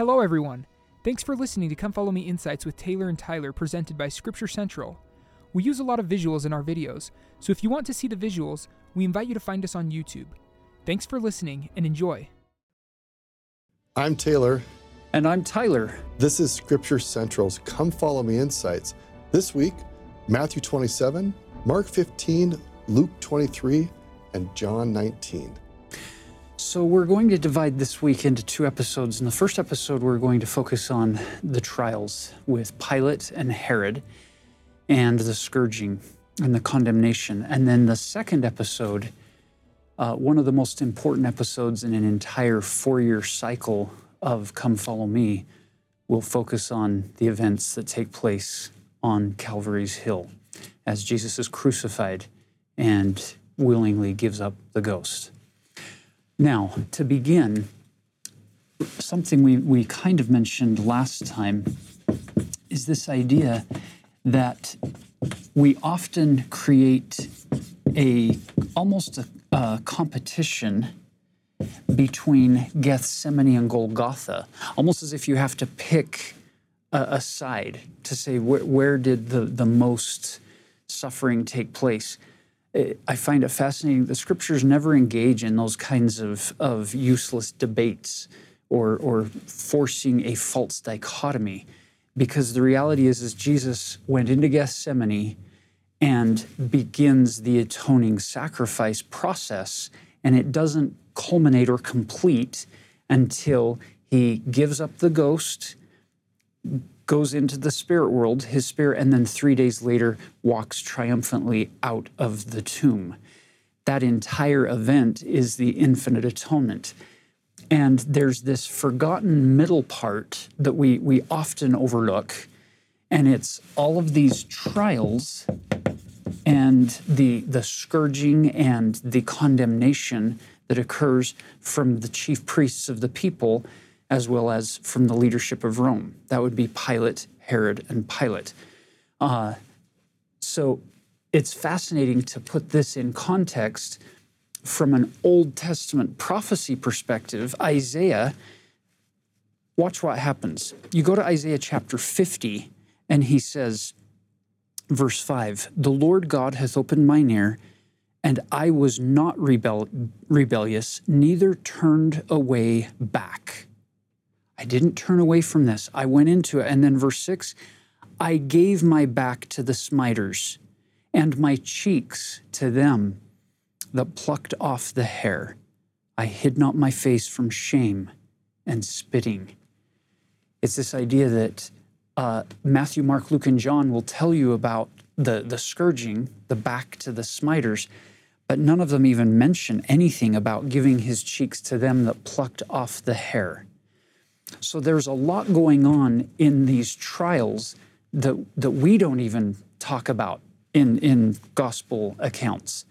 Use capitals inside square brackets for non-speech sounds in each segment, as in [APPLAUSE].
Hello, everyone. Thanks for listening to Come Follow Me Insights with Taylor and Tyler, presented by Scripture Central. We use a lot of visuals in our videos, so if you want to see the visuals, we invite you to find us on YouTube. Thanks for listening and enjoy. I'm Taylor. And I'm Tyler. This is Scripture Central's Come Follow Me Insights. This week, Matthew 27, Mark 15, Luke 23, and John 19. So, we're going to divide this week into two episodes. In the first episode, we're going to focus on the trials with Pilate and Herod and the scourging and the condemnation. And then the second episode, uh, one of the most important episodes in an entire four year cycle of Come Follow Me, will focus on the events that take place on Calvary's Hill as Jesus is crucified and willingly gives up the ghost. Now, to begin, something we, we kind of mentioned last time is this idea that we often create a almost a, a competition between Gethsemane and Golgotha, almost as if you have to pick a, a side to say where, where did the, the most suffering take place. I find it fascinating. The scriptures never engage in those kinds of, of useless debates or, or forcing a false dichotomy because the reality is, is Jesus went into Gethsemane and begins the atoning sacrifice process, and it doesn't culminate or complete until he gives up the ghost, goes into the spirit world, his spirit, and then three days later walks triumphantly out of the tomb. That entire event is the infinite atonement. And there's this forgotten middle part that we, we often overlook, and it's all of these trials and the, the scourging and the condemnation that occurs from the chief priests of the people as well as from the leadership of Rome. That would be Pilate, Herod, and Pilate. Uh, so it's fascinating to put this in context from an Old Testament prophecy perspective. Isaiah, watch what happens. You go to Isaiah chapter 50, and he says, verse 5 The Lord God hath opened mine ear and I was not rebel- rebellious, neither turned away back. I didn't turn away from this. I went into it. And then verse 6 I gave my back to the smiters, and my cheeks to them that plucked off the hair. I hid not my face from shame and spitting. It's this idea that uh, Matthew, Mark, Luke, and John will tell you about the, the scourging, the back to the smiters, but none of them even mention anything about giving his cheeks to them that plucked off the hair. So there's a lot going on in these trials that, that we don't even talk about in, in gospel accounts.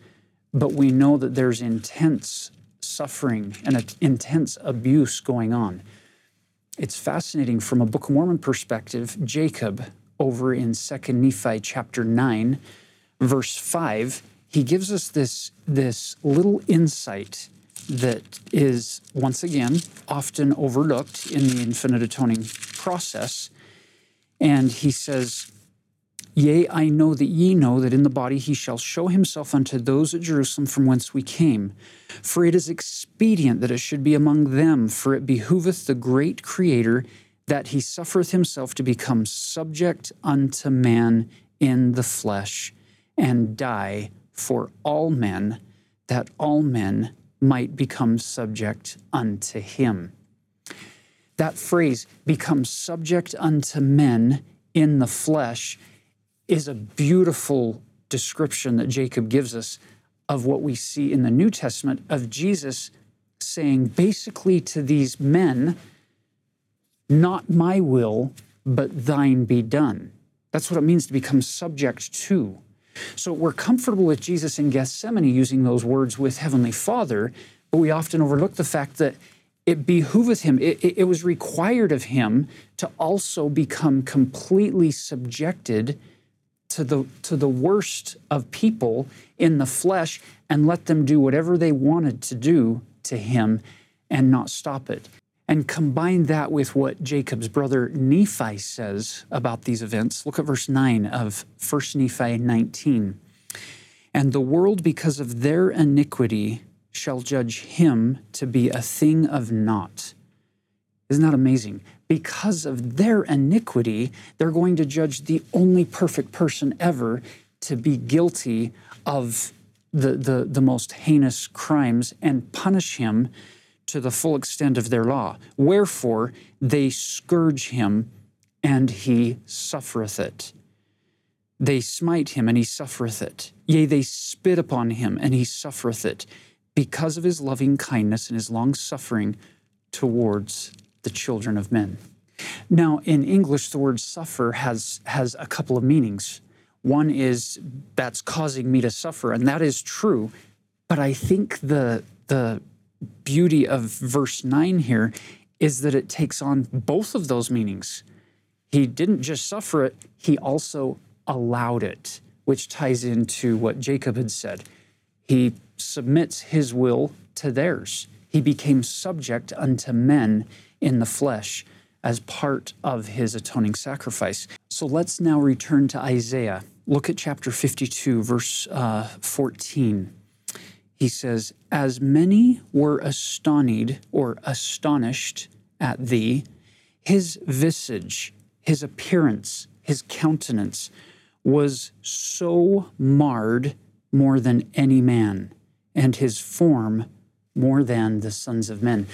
But we know that there's intense suffering and intense abuse going on. It's fascinating from a Book of Mormon perspective. Jacob, over in 2 Nephi chapter 9, verse 5, he gives us this, this little insight that is, once again, often overlooked in the infinite atoning process. And he says, Yea, I know that ye know that in the body he shall show himself unto those at Jerusalem from whence we came. For it is expedient that it should be among them, for it behooveth the great Creator that he suffereth himself to become subject unto man in the flesh and die for all men, that all men might become subject unto him. That phrase, become subject unto men in the flesh, is a beautiful description that Jacob gives us of what we see in the New Testament of Jesus saying basically to these men, Not my will, but thine be done. That's what it means to become subject to. So we're comfortable with Jesus in Gethsemane using those words with Heavenly Father, but we often overlook the fact that it behooveth him, it, it, it was required of him to also become completely subjected to the, to the worst of people in the flesh and let them do whatever they wanted to do to him and not stop it. And combine that with what Jacob's brother Nephi says about these events. Look at verse 9 of 1 Nephi 19. And the world, because of their iniquity, shall judge him to be a thing of naught. Isn't that amazing? Because of their iniquity, they're going to judge the only perfect person ever to be guilty of the, the, the most heinous crimes and punish him to the full extent of their law. Wherefore they scourge him, and he suffereth it. They smite him, and he suffereth it. Yea, they spit upon him, and he suffereth it, because of his loving kindness and his long suffering towards the children of men. Now, in English, the word suffer has, has a couple of meanings. One is that's causing me to suffer, and that is true. But I think the, the beauty of verse 9 here is that it takes on both of those meanings. He didn't just suffer it, he also allowed it, which ties into what Jacob had said. He submits his will to theirs. He became subject unto men in the flesh as part of his atoning sacrifice. So let's now return to Isaiah. Look at chapter 52, verse uh, 14 he says, As many were astonished or astonished at thee, his visage, his appearance, his countenance was so marred more than any man, and his form more than the sons of men.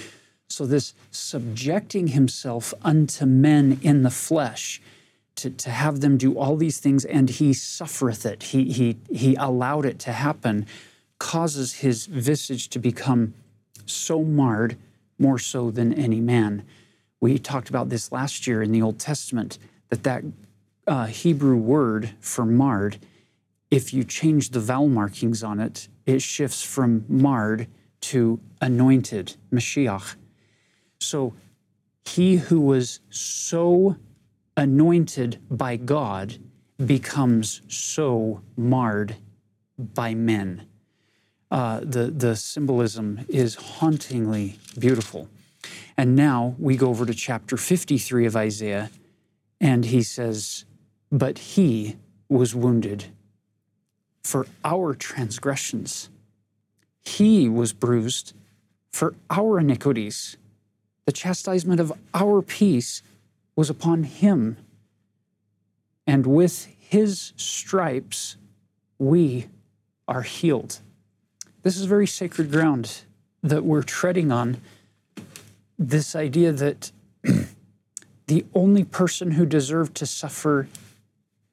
So, this subjecting himself unto men in the flesh, to, to have them do all these things, and he suffereth it, he, he, he allowed it to happen causes his visage to become so marred, more so than any man. We talked about this last year in the Old Testament that that uh, Hebrew word for marred, if you change the vowel markings on it, it shifts from marred to anointed, Mashiach. So he who was so anointed by God becomes so marred by men uh, the, the symbolism is hauntingly beautiful. And now we go over to chapter 53 of Isaiah, and he says, But he was wounded for our transgressions, he was bruised for our iniquities. The chastisement of our peace was upon him, and with his stripes we are healed. This is very sacred ground that we're treading on. This idea that [CLEARS THROAT] the only person who deserved to suffer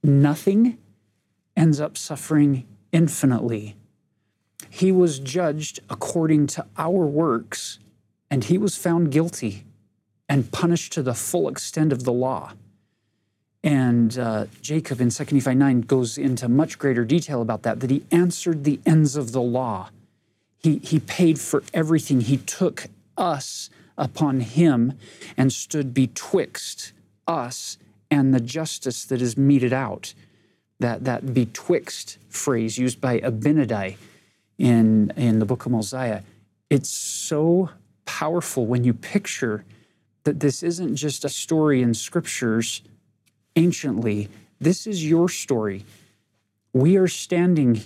nothing ends up suffering infinitely. He was judged according to our works, and he was found guilty and punished to the full extent of the law. And uh, Jacob in 2 Nephi 9 goes into much greater detail about that, that he answered the ends of the law he, he paid for everything. He took us upon him and stood betwixt us and the justice that is meted out. That, that betwixt phrase used by Abinadi in, in the book of Mosiah, it's so powerful when you picture that this isn't just a story in scriptures anciently, this is your story. We are standing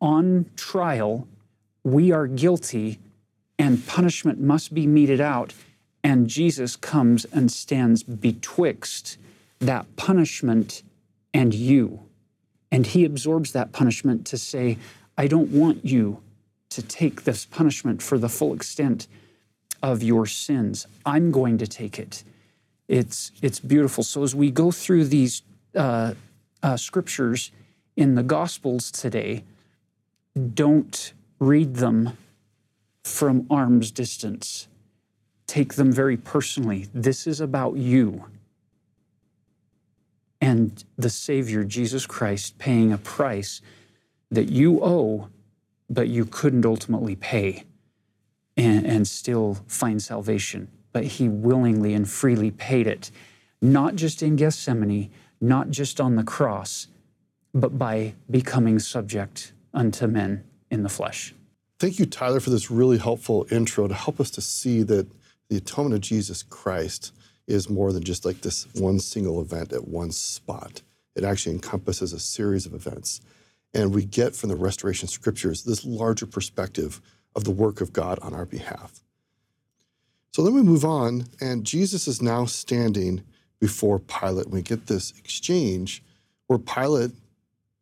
on trial we are guilty and punishment must be meted out. And Jesus comes and stands betwixt that punishment and you. And he absorbs that punishment to say, I don't want you to take this punishment for the full extent of your sins. I'm going to take it. It's, it's beautiful. So as we go through these uh, uh, scriptures in the Gospels today, don't read them from arm's distance. Take them very personally. This is about you and the Savior, Jesus Christ, paying a price that you owe, but you couldn't ultimately pay and, and still find salvation. But He willingly and freely paid it, not just in Gethsemane, not just on the cross, but by becoming subject unto men in the flesh. Thank you, Tyler, for this really helpful intro to help us to see that the atonement of Jesus Christ is more than just like this one single event at one spot. It actually encompasses a series of events. And we get from the restoration scriptures this larger perspective of the work of God on our behalf. So then we move on, and Jesus is now standing before Pilate. We get this exchange where Pilate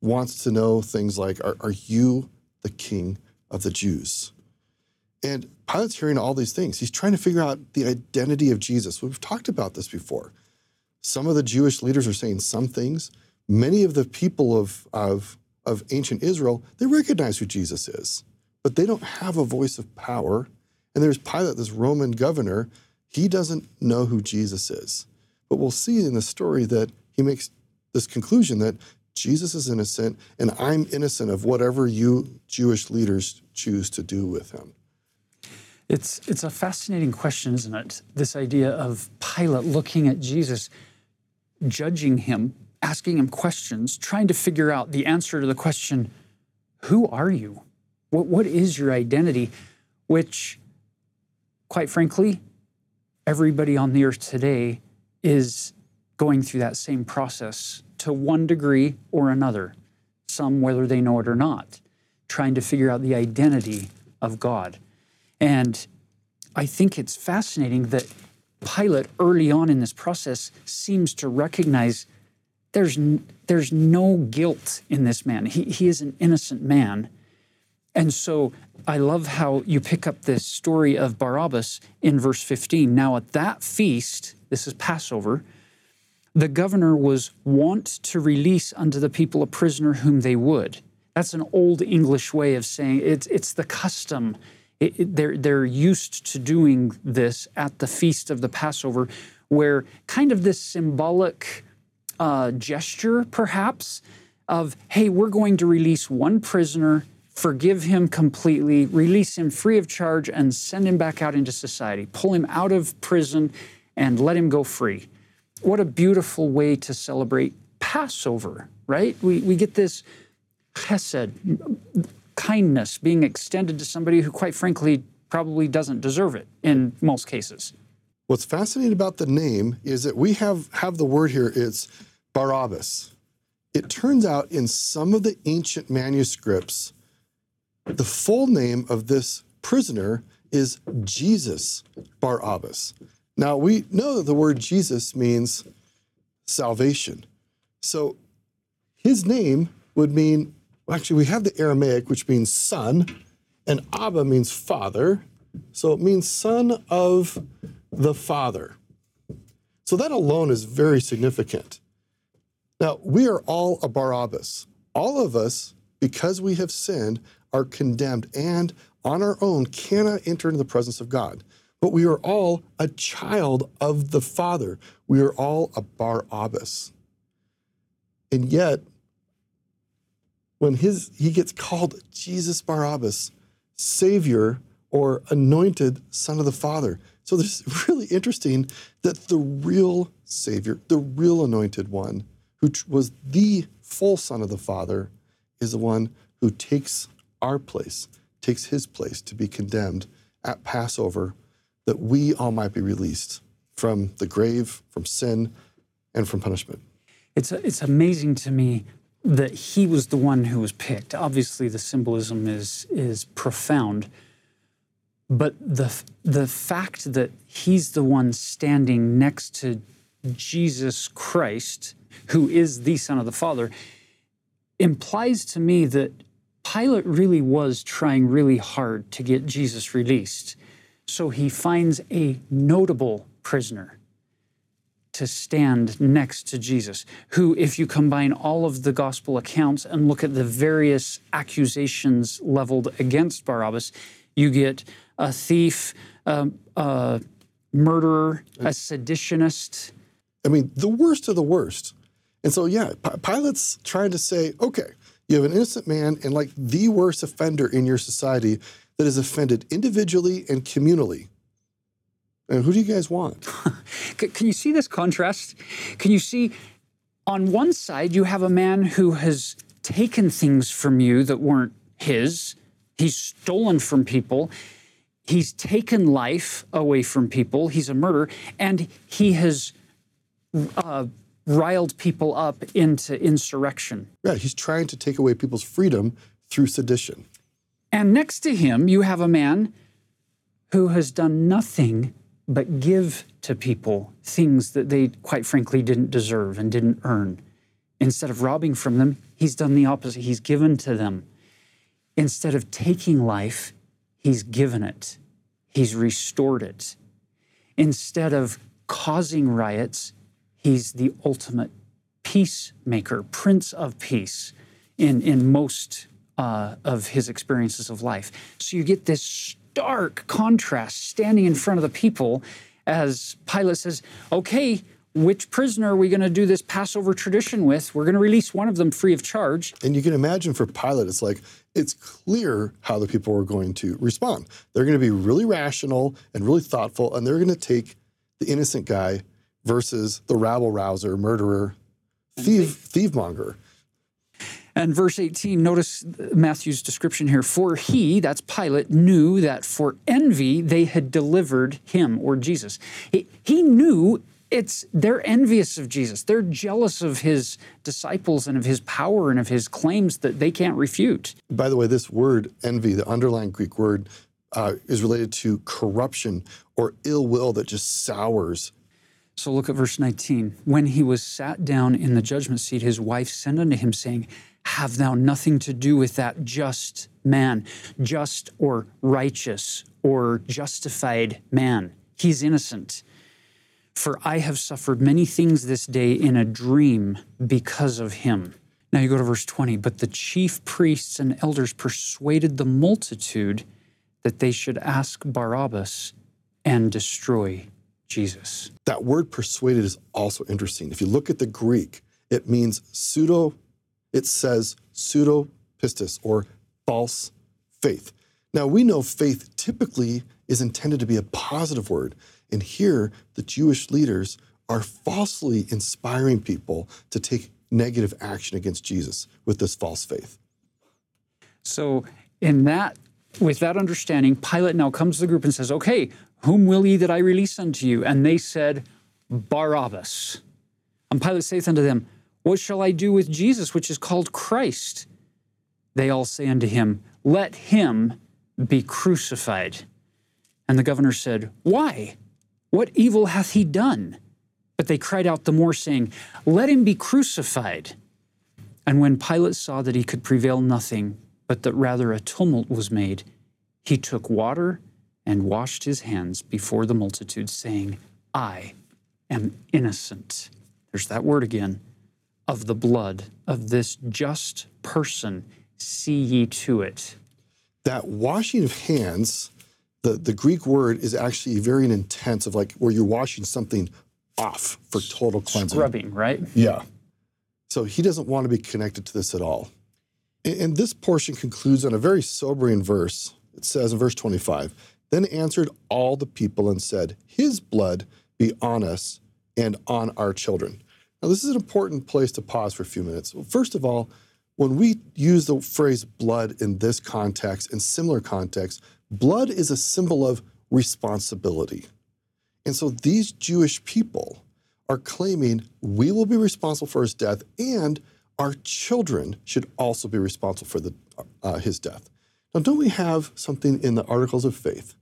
wants to know things like Are, are you the king of the Jews? And Pilate's hearing all these things. He's trying to figure out the identity of Jesus. We've talked about this before. Some of the Jewish leaders are saying some things. Many of the people of, of, of ancient Israel, they recognize who Jesus is, but they don't have a voice of power. And there's Pilate, this Roman governor, he doesn't know who Jesus is. But we'll see in the story that he makes this conclusion that Jesus is innocent and I'm innocent of whatever you Jewish leaders choose to do with him. It's, it's a fascinating question, isn't it? This idea of Pilate looking at Jesus, judging him, asking him questions, trying to figure out the answer to the question, Who are you? What, what is your identity? Which, quite frankly, everybody on the earth today is going through that same process to one degree or another, some whether they know it or not, trying to figure out the identity of God. And I think it's fascinating that Pilate, early on in this process, seems to recognize there's, there's no guilt in this man. He, he is an innocent man. And so I love how you pick up this story of Barabbas in verse 15. Now, at that feast, this is Passover, the governor was wont to release unto the people a prisoner whom they would. That's an old English way of saying it's, it's the custom it, it, they're, they're used to doing this at the feast of the Passover, where kind of this symbolic uh, gesture, perhaps, of, hey, we're going to release one prisoner, forgive him completely, release him free of charge, and send him back out into society, pull him out of prison, and let him go free. What a beautiful way to celebrate Passover, right? We, we get this chesed, kindness being extended to somebody who, quite frankly, probably doesn't deserve it in most cases. What's fascinating about the name is that we have, have the word here, it's Barabbas. It turns out in some of the ancient manuscripts, the full name of this prisoner is Jesus Barabbas. Now, we know that the word Jesus means salvation. So his name would mean well, actually, we have the Aramaic, which means son, and Abba means father. So it means son of the father. So that alone is very significant. Now, we are all a Barabbas. All of us, because we have sinned, are condemned and on our own cannot enter into the presence of God. But we are all a child of the Father. We are all a Barabbas. And yet, when his he gets called Jesus Barabbas, Savior or anointed Son of the Father. So it's really interesting that the real Savior, the real anointed one, who was the full Son of the Father, is the one who takes our place, takes his place to be condemned at Passover, that we all might be released from the grave, from sin, and from punishment. It's, it's amazing to me that he was the one who was picked. Obviously, the symbolism is is profound, but the the fact that he's the one standing next to Jesus Christ, who is the Son of the Father, implies to me that Pilate really was trying really hard to get Jesus released. So he finds a notable prisoner to stand next to Jesus, who, if you combine all of the gospel accounts and look at the various accusations leveled against Barabbas, you get a thief, um, a murderer, a seditionist. I mean, the worst of the worst. And so, yeah, P- Pilate's trying to say, okay, you have an innocent man and like the worst offender in your society that is offended individually and communally. And who do you guys want? [LAUGHS] Can you see this contrast? Can you see on one side, you have a man who has taken things from you that weren't his, he's stolen from people. He's taken life away from people. He's a murderer, and he has uh, riled people up into insurrection. Yeah, he's trying to take away people's freedom through sedition. And next to him, you have a man who has done nothing but give to people things that they, quite frankly, didn't deserve and didn't earn. Instead of robbing from them, he's done the opposite. He's given to them. Instead of taking life, he's given it, he's restored it. Instead of causing riots, he's the ultimate peacemaker, prince of peace in, in most uh, of his experiences of life. So you get this stark contrast standing in front of the people as Pilate says, okay, which prisoner are we going to do this Passover tradition with? We're going to release one of them free of charge. And you can imagine for Pilate, it's like, it's clear how the people are going to respond. They're going to be really rational and really thoughtful, and they're going to take the innocent guy versus the rabble rouser, murderer, thief, thief monger. And verse 18, notice Matthew's description here. For he, that's Pilate, knew that for envy they had delivered him or Jesus. He, he knew it's they're envious of Jesus. They're jealous of his disciples and of his power and of his claims that they can't refute. By the way, this word envy, the underlying Greek word, uh, is related to corruption or ill will that just sours. So look at verse 19. When he was sat down in the judgment seat, his wife sent unto him, saying, Have thou nothing to do with that just man, just or righteous or justified man? He's innocent. For I have suffered many things this day in a dream because of him. Now you go to verse 20. But the chief priests and elders persuaded the multitude that they should ask Barabbas and destroy Jesus. That word persuaded is also interesting. If you look at the Greek, it means pseudo, it says pseudo pistis or false faith. Now we know faith typically is intended to be a positive word. And here, the Jewish leaders are falsely inspiring people to take negative action against Jesus with this false faith. So, in that, with that understanding, Pilate now comes to the group and says, Okay, whom will ye that I release unto you? And they said, Barabbas. And Pilate saith unto them, What shall I do with Jesus, which is called Christ? They all say unto him, Let him be crucified. And the governor said, Why? What evil hath he done? But they cried out the more, saying, Let him be crucified. And when Pilate saw that he could prevail nothing, but that rather a tumult was made, he took water and washed his hands before the multitude, saying, I am innocent. There's that word again of the blood of this just person. See ye to it. That washing of hands the, the Greek word is actually very intense of like where you're washing something off for total cleansing. Scrubbing, right? Yeah. So he doesn't want to be connected to this at all. And, and this portion concludes on a very sobering verse. It says in verse 25, Then answered all the people and said, His blood be on us and on our children. Now, this is an important place to pause for a few minutes. First of all, when we use the phrase blood in this context and similar contexts, blood is a symbol of responsibility. And so these Jewish people are claiming we will be responsible for his death and our children should also be responsible for the, uh, his death. Now, don't we have something in the Articles of Faith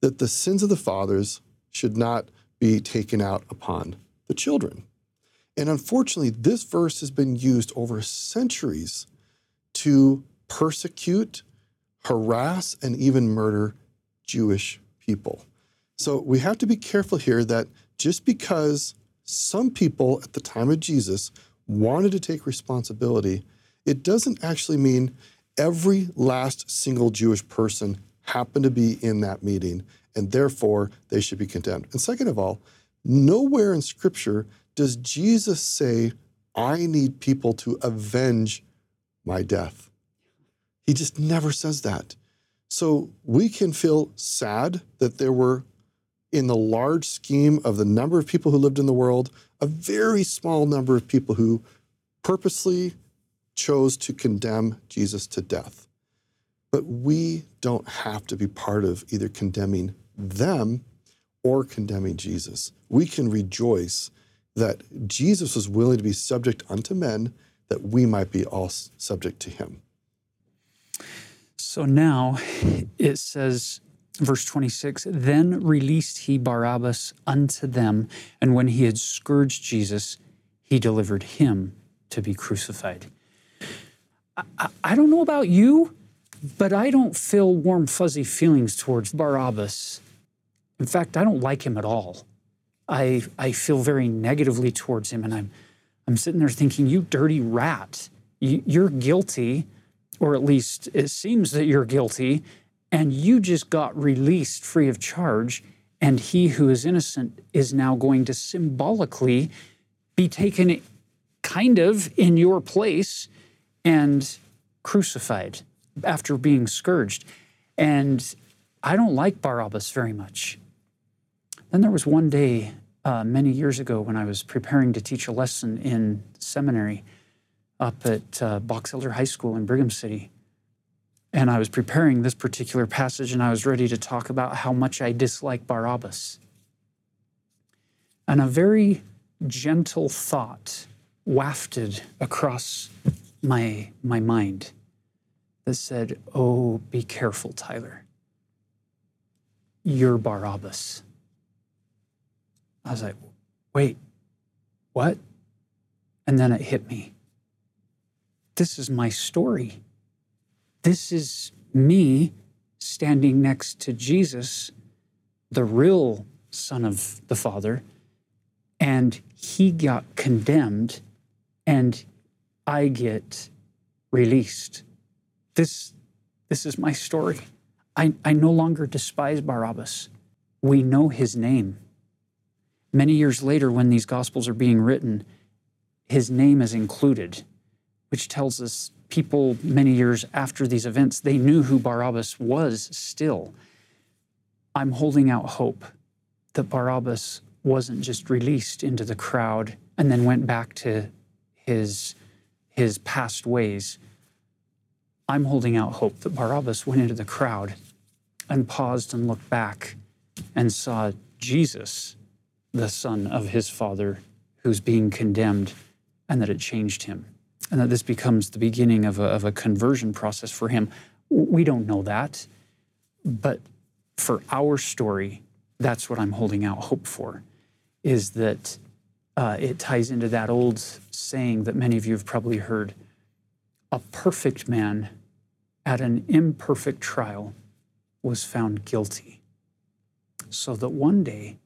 that the sins of the fathers should not be taken out upon the children? And unfortunately, this verse has been used over centuries to persecute harass and even murder Jewish people. So we have to be careful here that just because some people at the time of Jesus wanted to take responsibility, it doesn't actually mean every last single Jewish person happened to be in that meeting and therefore they should be condemned. And second of all, nowhere in Scripture does Jesus say, I need people to avenge my death. He just never says that. So we can feel sad that there were, in the large scheme of the number of people who lived in the world, a very small number of people who purposely chose to condemn Jesus to death. But we don't have to be part of either condemning them or condemning Jesus. We can rejoice that Jesus was willing to be subject unto men that we might be all subject to him. So now it says, verse 26 Then released he Barabbas unto them, and when he had scourged Jesus, he delivered him to be crucified. I, I, don't know about you, but I don't feel warm, fuzzy feelings towards Barabbas. In fact, I don't like him at all. I, I feel very negatively towards him, and I'm, I'm sitting there thinking, you dirty rat, you, you're guilty, or at least it seems that you're guilty, and you just got released free of charge, and he who is innocent is now going to symbolically be taken kind of in your place and crucified after being scourged. And I don't like Barabbas very much. Then there was one day uh, many years ago when I was preparing to teach a lesson in seminary up at uh, Box Elder High School in Brigham City. And I was preparing this particular passage and I was ready to talk about how much I dislike Barabbas. And a very gentle thought wafted across my, my mind that said, Oh, be careful, Tyler. You're Barabbas. I was like, Wait, what? And then it hit me. This is my story. This is me standing next to Jesus, the real Son of the Father, and he got condemned and I get released. This, this is my story. I, I no longer despise Barabbas. We know his name. Many years later, when these Gospels are being written, his name is included, which tells us people many years after these events, they knew who Barabbas was still. I'm holding out hope that Barabbas wasn't just released into the crowd and then went back to his, his past ways. I'm holding out hope that Barabbas went into the crowd and paused and looked back and saw Jesus, the son of his father, who's being condemned, and that it changed him. And that this becomes the beginning of a, of a conversion process for him. We don't know that, but for our story, that's what I'm holding out hope for is that uh, it ties into that old saying that many of you have probably heard a perfect man at an imperfect trial was found guilty. So that one day,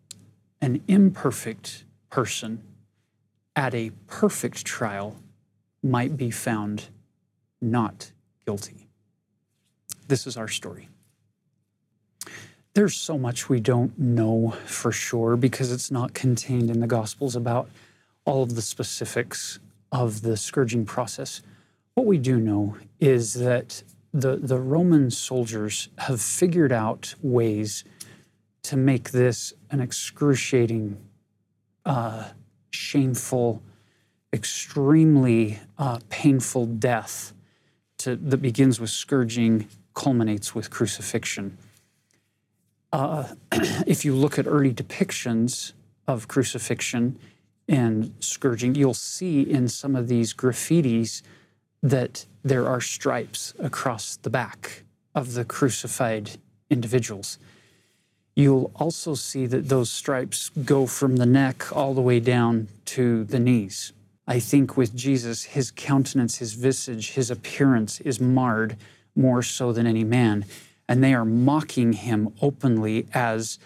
an imperfect person at a perfect trial might be found not guilty. This is our story. There's so much we don't know for sure because it's not contained in the Gospels about all of the specifics of the scourging process. What we do know is that the, the Roman soldiers have figured out ways to make this an excruciating, uh, shameful, extremely uh, painful death to, that begins with scourging, culminates with crucifixion uh, [CLEARS THROAT] if you look at early depictions of crucifixion and scourging, you'll see in some of these graffitis that there are stripes across the back of the crucified individuals. You'll also see that those stripes go from the neck all the way down to the knees. I think with Jesus, his countenance, his visage, his appearance is marred more so than any man and they are mocking him openly as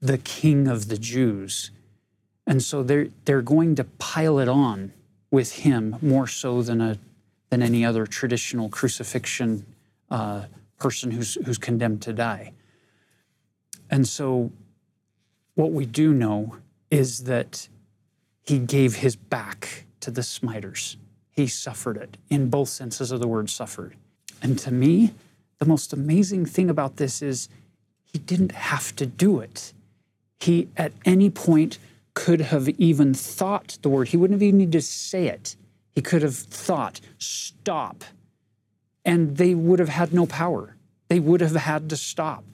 the king of the Jews. And so they're, they're going to pile it on with him more so than, a, than any other traditional crucifixion uh, person who's, who's condemned to die. And so what we do know is that he gave his back to the smiters. He suffered it in both senses of the word suffered. And to me, the most amazing thing about this is he didn't have to do it. He, at any point, could have even thought the word. He wouldn't have even needed to say it. He could have thought, stop. And they would have had no power. they would have had to stop.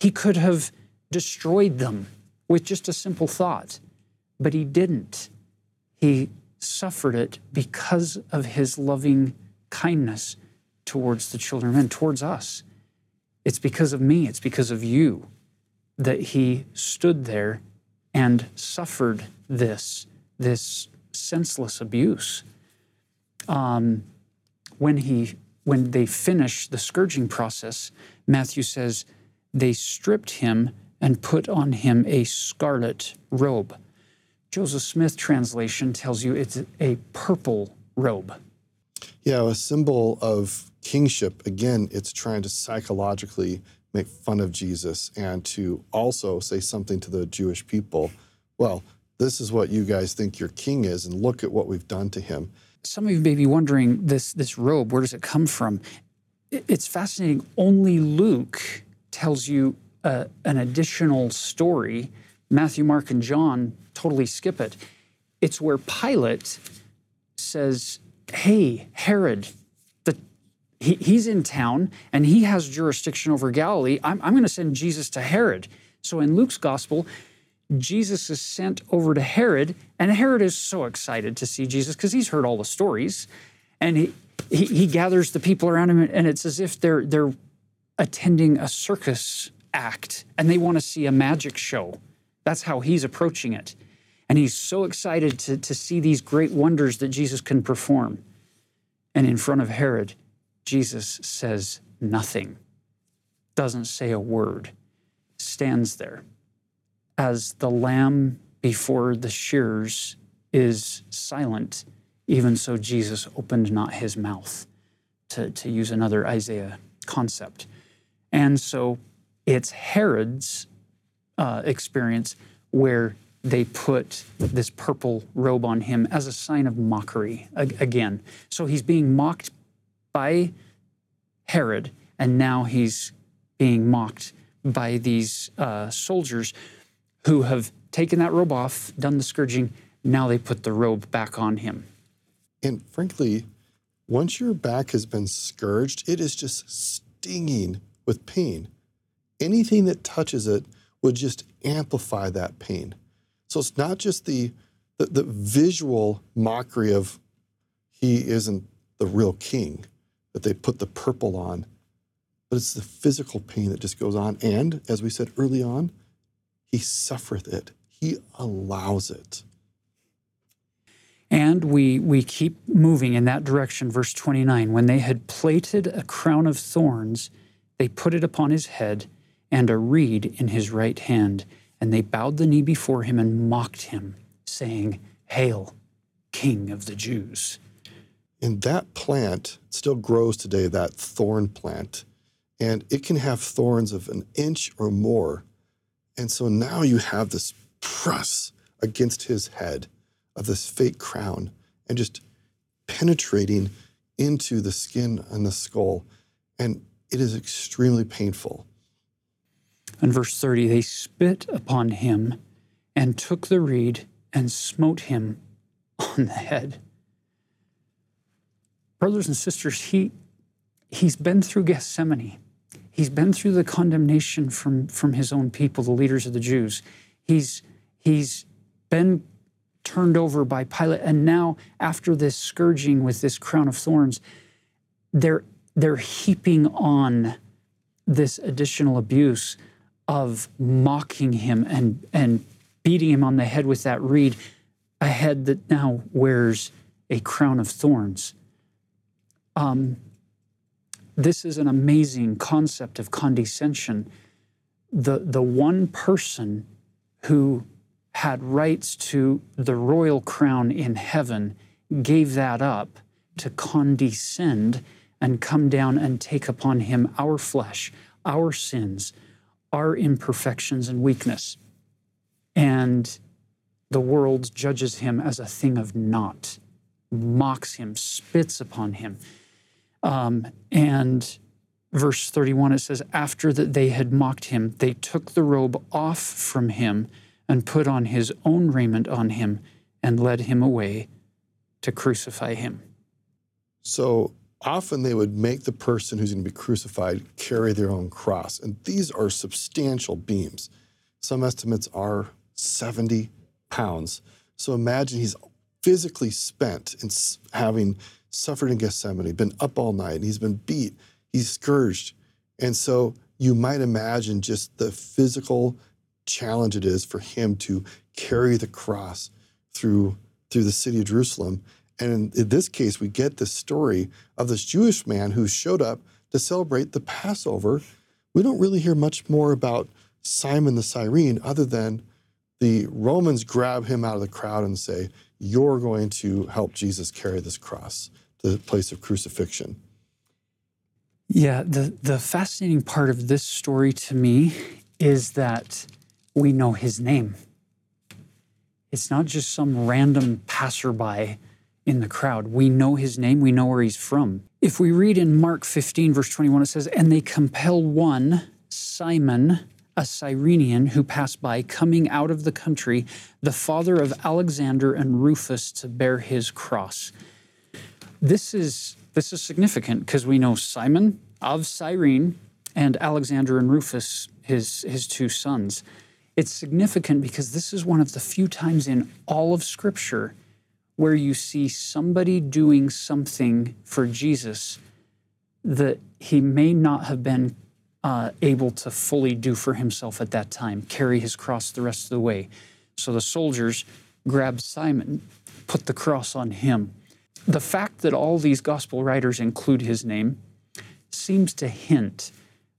He could have destroyed them with just a simple thought, but he didn't. He suffered it because of his loving kindness towards the children of men, towards us. It's because of me, it's because of you that he stood there and suffered this, this senseless abuse. Um, when he when they finish the scourging process, Matthew says they stripped him and put on him a scarlet robe. Joseph Smith translation tells you it's a purple robe. Yeah, a symbol of kingship. Again, it's trying to psychologically make fun of Jesus and to also say something to the Jewish people. Well, this is what you guys think your king is, and look at what we've done to him. Some of you may be wondering this, this robe, where does it come from? It's fascinating. Only Luke tells you uh, an additional story. Matthew, Mark, and John totally skip it. It's where Pilate says, Hey, Herod, the, he, he's in town and he has jurisdiction over Galilee. I'm, I'm going to send Jesus to Herod. So in Luke's gospel, Jesus is sent over to Herod, and Herod is so excited to see Jesus because he's heard all the stories. And he, he, he, gathers the people around him, and it's as if they're, they're attending a circus act and they want to see a magic show. That's how he's approaching it. And he's so excited to, to see these great wonders that Jesus can perform. And in front of Herod, Jesus says nothing, doesn't say a word, stands there as the lamb before the shears is silent, even so Jesus opened not his mouth, to, to use another Isaiah concept. And so it's Herod's uh, experience where they put this purple robe on him as a sign of mockery again. So he's being mocked by Herod, and now he's being mocked by these uh, soldiers who have taken that robe off, done the scourging. Now they put the robe back on him. And frankly, once your back has been scourged, it is just stinging with pain. Anything that touches it would just amplify that pain. So it's not just the, the, the visual mockery of he isn't the real king, that they put the purple on, but it's the physical pain that just goes on. And as we said early on, he suffereth it. He allows it. And we, we keep moving in that direction. Verse 29 When they had plaited a crown of thorns, they put it upon his head and a reed in his right hand. And they bowed the knee before him and mocked him, saying, Hail, King of the Jews. And that plant still grows today, that thorn plant. And it can have thorns of an inch or more. And so now you have this press against his head of this fake crown and just penetrating into the skin and the skull. And it is extremely painful. In verse 30, they spit upon him and took the reed and smote him on the head. Brothers and sisters, he, he's been through Gethsemane. He's been through the condemnation from, from his own people, the leaders of the Jews. He's, he's been turned over by Pilate. And now, after this scourging with this crown of thorns, they're, they're heaping on this additional abuse of mocking him and, and beating him on the head with that reed, a head that now wears a crown of thorns. Um, this is an amazing concept of condescension. The, the one person who had rights to the royal crown in heaven gave that up to condescend and come down and take upon him our flesh, our sins, our imperfections and weakness. And the world judges him as a thing of naught, mocks him, spits upon him. Um, and verse 31, it says, After that they had mocked him, they took the robe off from him and put on his own raiment on him and led him away to crucify him. So often they would make the person who's going to be crucified carry their own cross. And these are substantial beams. Some estimates are 70 pounds. So imagine he's physically spent in having suffered in Gethsemane, been up all night, he's been beat, he's scourged. And so you might imagine just the physical challenge it is for him to carry the cross through through the city of Jerusalem. And in, this case, we get the story of this Jewish man who showed up to celebrate the Passover. We don't really hear much more about Simon the Cyrene other than the Romans grab him out of the crowd and say, You're going to help Jesus carry this cross to the place of crucifixion. Yeah, the, the fascinating part of this story to me is that we know his name. It's not just some random passerby in the crowd. We know his name, we know where he's from. If we read in Mark 15, verse 21, it says, And they compel one, Simon, a Cyrenian who passed by, coming out of the country, the father of Alexander and Rufus, to bear his cross. This is this is significant because we know Simon of Cyrene and Alexander and Rufus, his his two sons. It's significant because this is one of the few times in all of Scripture where you see somebody doing something for Jesus that he may not have been uh, able to fully do for himself at that time, carry his cross the rest of the way. So the soldiers grabbed Simon, put the cross on him. The fact that all these gospel writers include his name seems to hint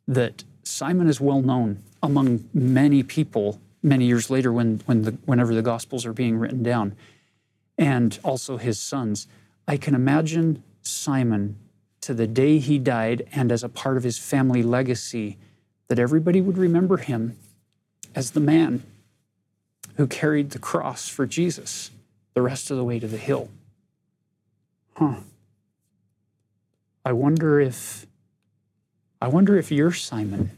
that Simon is well known among many people many years later when, when the, whenever the Gospels are being written down, and also his sons. I can imagine Simon to the day he died and as a part of his family legacy that everybody would remember him as the man who carried the cross for Jesus the rest of the way to the hill. Huh. I wonder if I wonder if you're Simon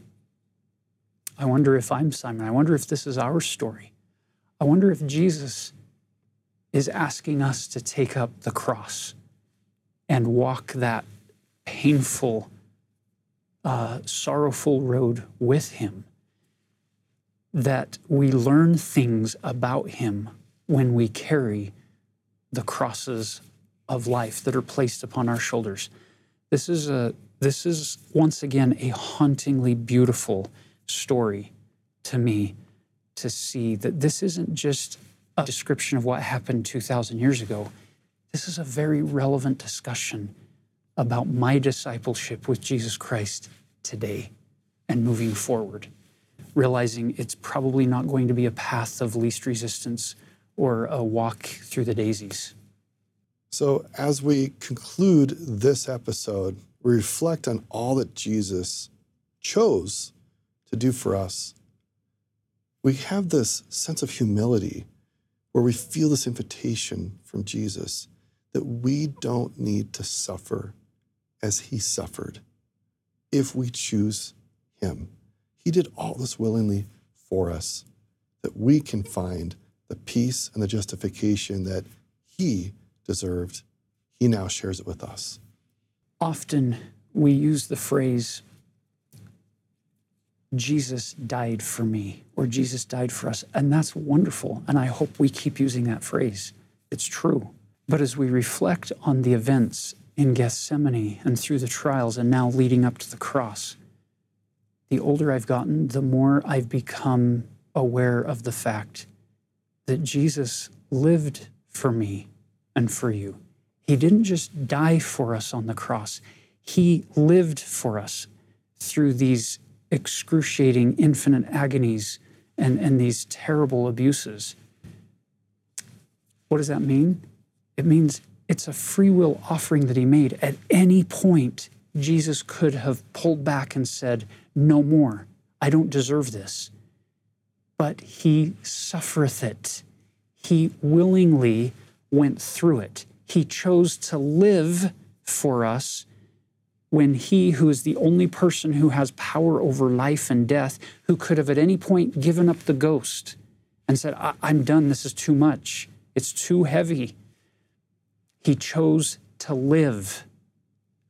I wonder if I'm Simon. I wonder if this is our story. I wonder if Jesus is asking us to take up the cross and walk that painful, uh, sorrowful road with Him. That we learn things about Him when we carry the crosses of life that are placed upon our shoulders. This is a this is once again a hauntingly beautiful story to me to see that this isn't just a description of what happened 2,000 years ago. This is a very relevant discussion about my discipleship with Jesus Christ today and moving forward, realizing it's probably not going to be a path of least resistance or a walk through the daisies. So, as we conclude this episode, we reflect on all that Jesus chose to do for us, we have this sense of humility where we feel this invitation from Jesus that we don't need to suffer as he suffered if we choose him. He did all this willingly for us that we can find the peace and the justification that he deserved. He now shares it with us. Often we use the phrase Jesus died for me or Jesus died for us. And that's wonderful. And I hope we keep using that phrase. It's true. But as we reflect on the events in Gethsemane and through the trials and now leading up to the cross, the older I've gotten, the more I've become aware of the fact that Jesus lived for me and for you. He didn't just die for us on the cross, He lived for us through these excruciating, infinite agonies and, and these terrible abuses. What does that mean? It means it's a free will offering that he made. At any point, Jesus could have pulled back and said, No more. I don't deserve this. But he suffereth it. He willingly went through it. He chose to live for us when he, who is the only person who has power over life and death, who could have at any point given up the ghost and said, I- am done, this is too much, it's too heavy, he chose to live.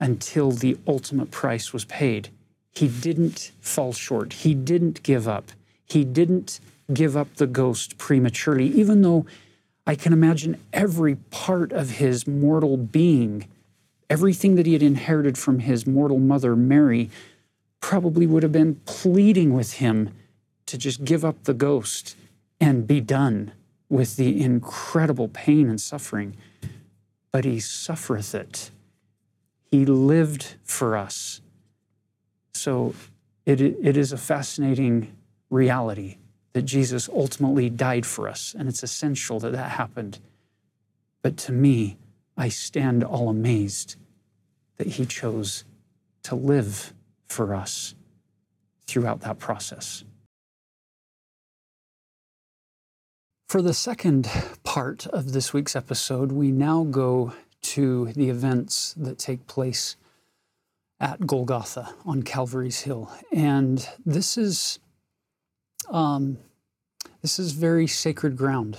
until the ultimate price was paid. He didn't fall short. He didn't give up. He didn't give up the ghost prematurely, even though I can imagine every part of his mortal being, everything that he had inherited from his mortal mother, Mary, probably would have been pleading with him to just give up the ghost and be done with the incredible pain and suffering. But he suffereth it. He lived for us. So it, it is a fascinating reality that Jesus ultimately died for us, and it's essential that that happened. But to me, I stand all amazed that he chose to live for us throughout that process. For the second part of this week's episode, we now go to the events that take place at Golgotha on Calvary's Hill. And this is um, this is very sacred ground.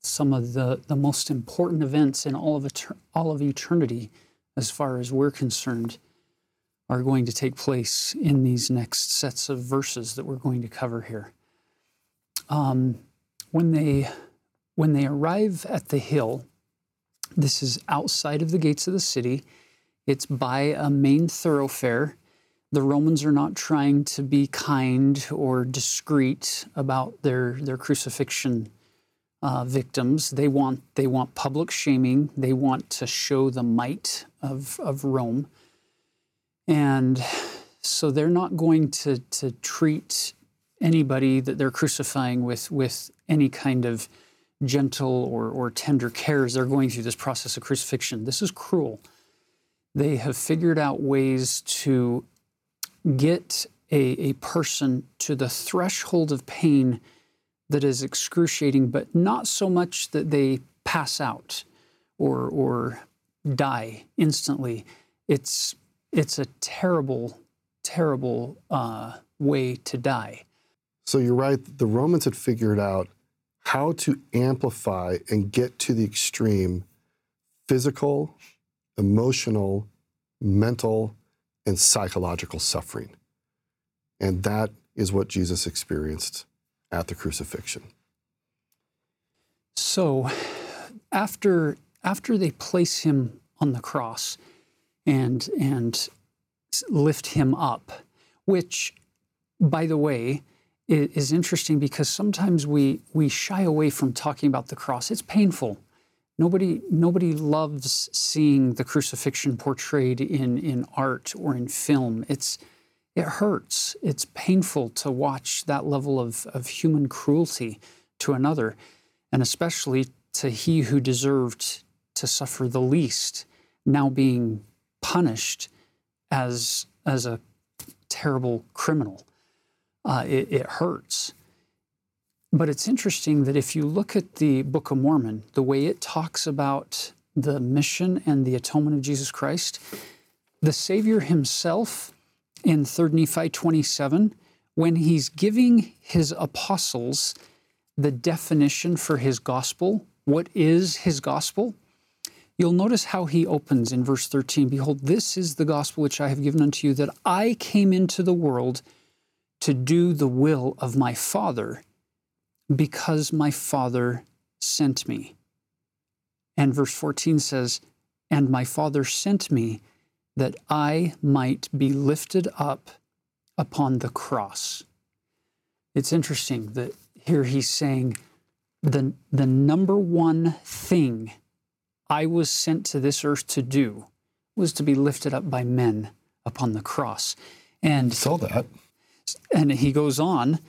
Some of the, the most important events in all of, etern- all of eternity, as far as we're concerned, are going to take place in these next sets of verses that we're going to cover here. Um, when they when they arrive at the hill, this is outside of the gates of the city. It's by a main thoroughfare the Romans are not trying to be kind or discreet about their, their crucifixion uh, victims. They want, they want public shaming, they want to show the might of, of Rome. And so they're not going to, to treat anybody that they're crucifying with, with any kind of gentle or, or tender cares. They're going through this process of crucifixion. This is cruel. They have figured out ways to get a, a person to the threshold of pain that is excruciating, but not so much that they pass out or, or die instantly. It's, it's a terrible, terrible uh, way to die. So you're right. The Romans had figured out how to amplify and get to the extreme physical, emotional, mental, and psychological suffering. And that is what Jesus experienced at the crucifixion. So, after, after they place him on the cross and, and lift him up, which, by the way, is interesting because sometimes we, we shy away from talking about the cross. It's painful. Nobody, nobody loves seeing the crucifixion portrayed in, in art or in film. It's, it hurts. It's painful to watch that level of, of human cruelty to another, and especially to he who deserved to suffer the least, now being punished as, as a terrible criminal. Uh, it, it hurts. But it's interesting that if you look at the Book of Mormon, the way it talks about the mission and the atonement of Jesus Christ, the Savior himself in 3 Nephi 27, when he's giving his apostles the definition for his gospel, what is his gospel? You'll notice how he opens in verse 13 Behold, this is the gospel which I have given unto you, that I came into the world to do the will of my Father because my Father sent me. And verse 14 says, And my Father sent me that I might be lifted up upon the cross. It's interesting that here he's saying the, the number one thing I was sent to this earth to do was to be lifted up by men upon the cross. And saw that. And he goes on,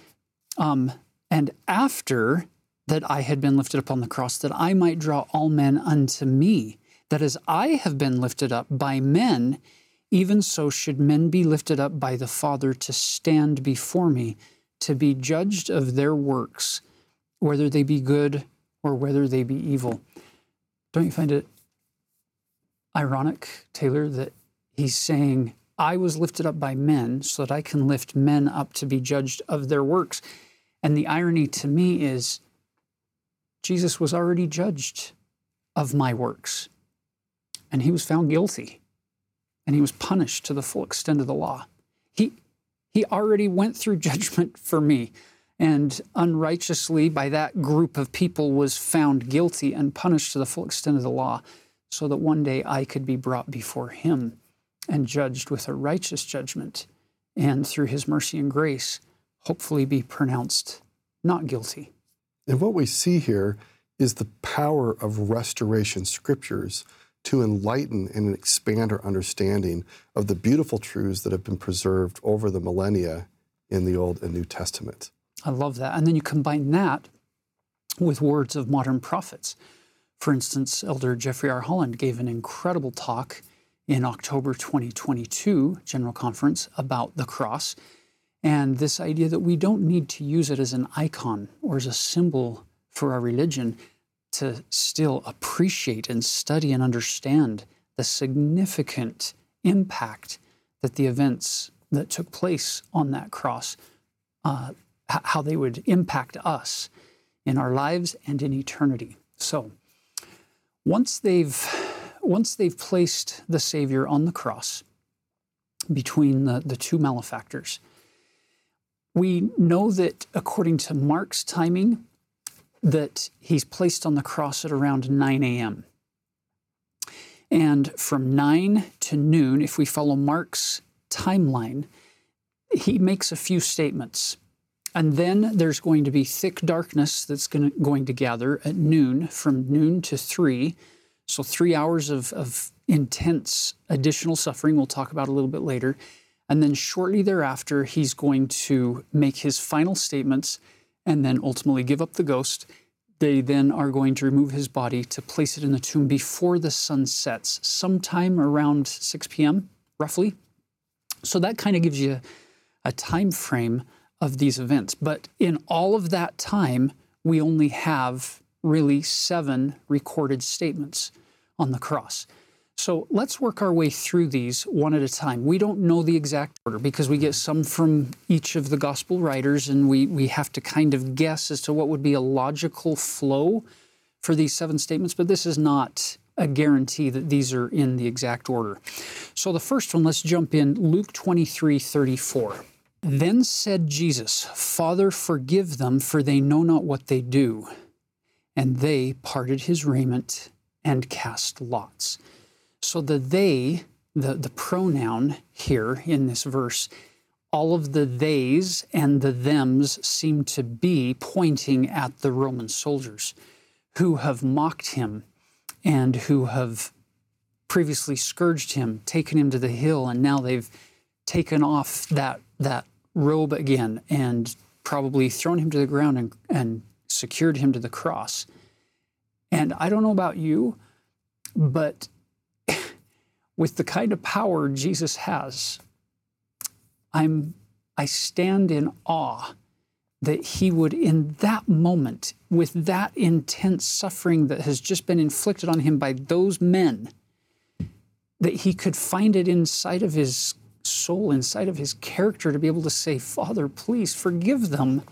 um, and after that I had been lifted up on the cross, that I might draw all men unto me, that as I have been lifted up by men, even so should men be lifted up by the Father to stand before me, to be judged of their works, whether they be good or whether they be evil. Don't you find it ironic, Taylor, that he's saying, I was lifted up by men so that I can lift men up to be judged of their works? And the irony to me is Jesus was already judged of my works, and he was found guilty. and he was punished to the full extent of the law. He, he already went through [LAUGHS] judgment for me and unrighteously by that group of people was found guilty and punished to the full extent of the law so that one day I could be brought before him and judged with a righteous judgment and through his mercy and grace hopefully be pronounced not guilty. And what we see here is the power of restoration scriptures to enlighten and expand our understanding of the beautiful truths that have been preserved over the millennia in the Old and New Testament. I love that. And then you combine that with words of modern prophets. For instance, Elder Jeffrey R. Holland gave an incredible talk in October 2022 General Conference about the cross and this idea that we don't need to use it as an icon or as a symbol for our religion to still appreciate and study and understand the significant impact that the events that took place on that cross, uh, how they would impact us in our lives and in eternity. So, once they've once they've placed the Savior on the cross between the, the two malefactors, we know that according to Mark's timing, that he's placed on the cross at around 9 a.m. And from 9 to noon, if we follow Mark's timeline, he makes a few statements. And then there's going to be thick darkness that's going to, going to gather at noon, from noon to 3. So, three hours of, of intense additional suffering, we'll talk about a little bit later. And then shortly thereafter, he's going to make his final statements and then ultimately give up the ghost. They then are going to remove his body to place it in the tomb before the sun sets, sometime around 6 p.m., roughly. So that kind of gives you a time frame of these events. But in all of that time, we only have really seven recorded statements on the cross. So let's work our way through these one at a time. We don't know the exact order because we get mm. some from each of the gospel writers, and we, we have to kind of guess as to what would be a logical flow for these seven statements, but this is not a guarantee that these are in the exact order. So the first one, let's jump in Luke 23 34. Then said Jesus, Father, forgive them, for they know not what they do. And they parted his raiment and cast lots. So the they, the, the pronoun here in this verse, all of the theys and the thems seem to be pointing at the Roman soldiers who have mocked him and who have previously scourged him, taken him to the hill, and now they've taken off that, that robe again and probably thrown him to the ground and, and secured him to the cross. And I don't know about you, but with the kind of power Jesus has, I'm, I stand in awe that he would, in that moment, with that intense suffering that has just been inflicted on him by those men, that he could find it inside of his soul, inside of his character, to be able to say, Father, please forgive them,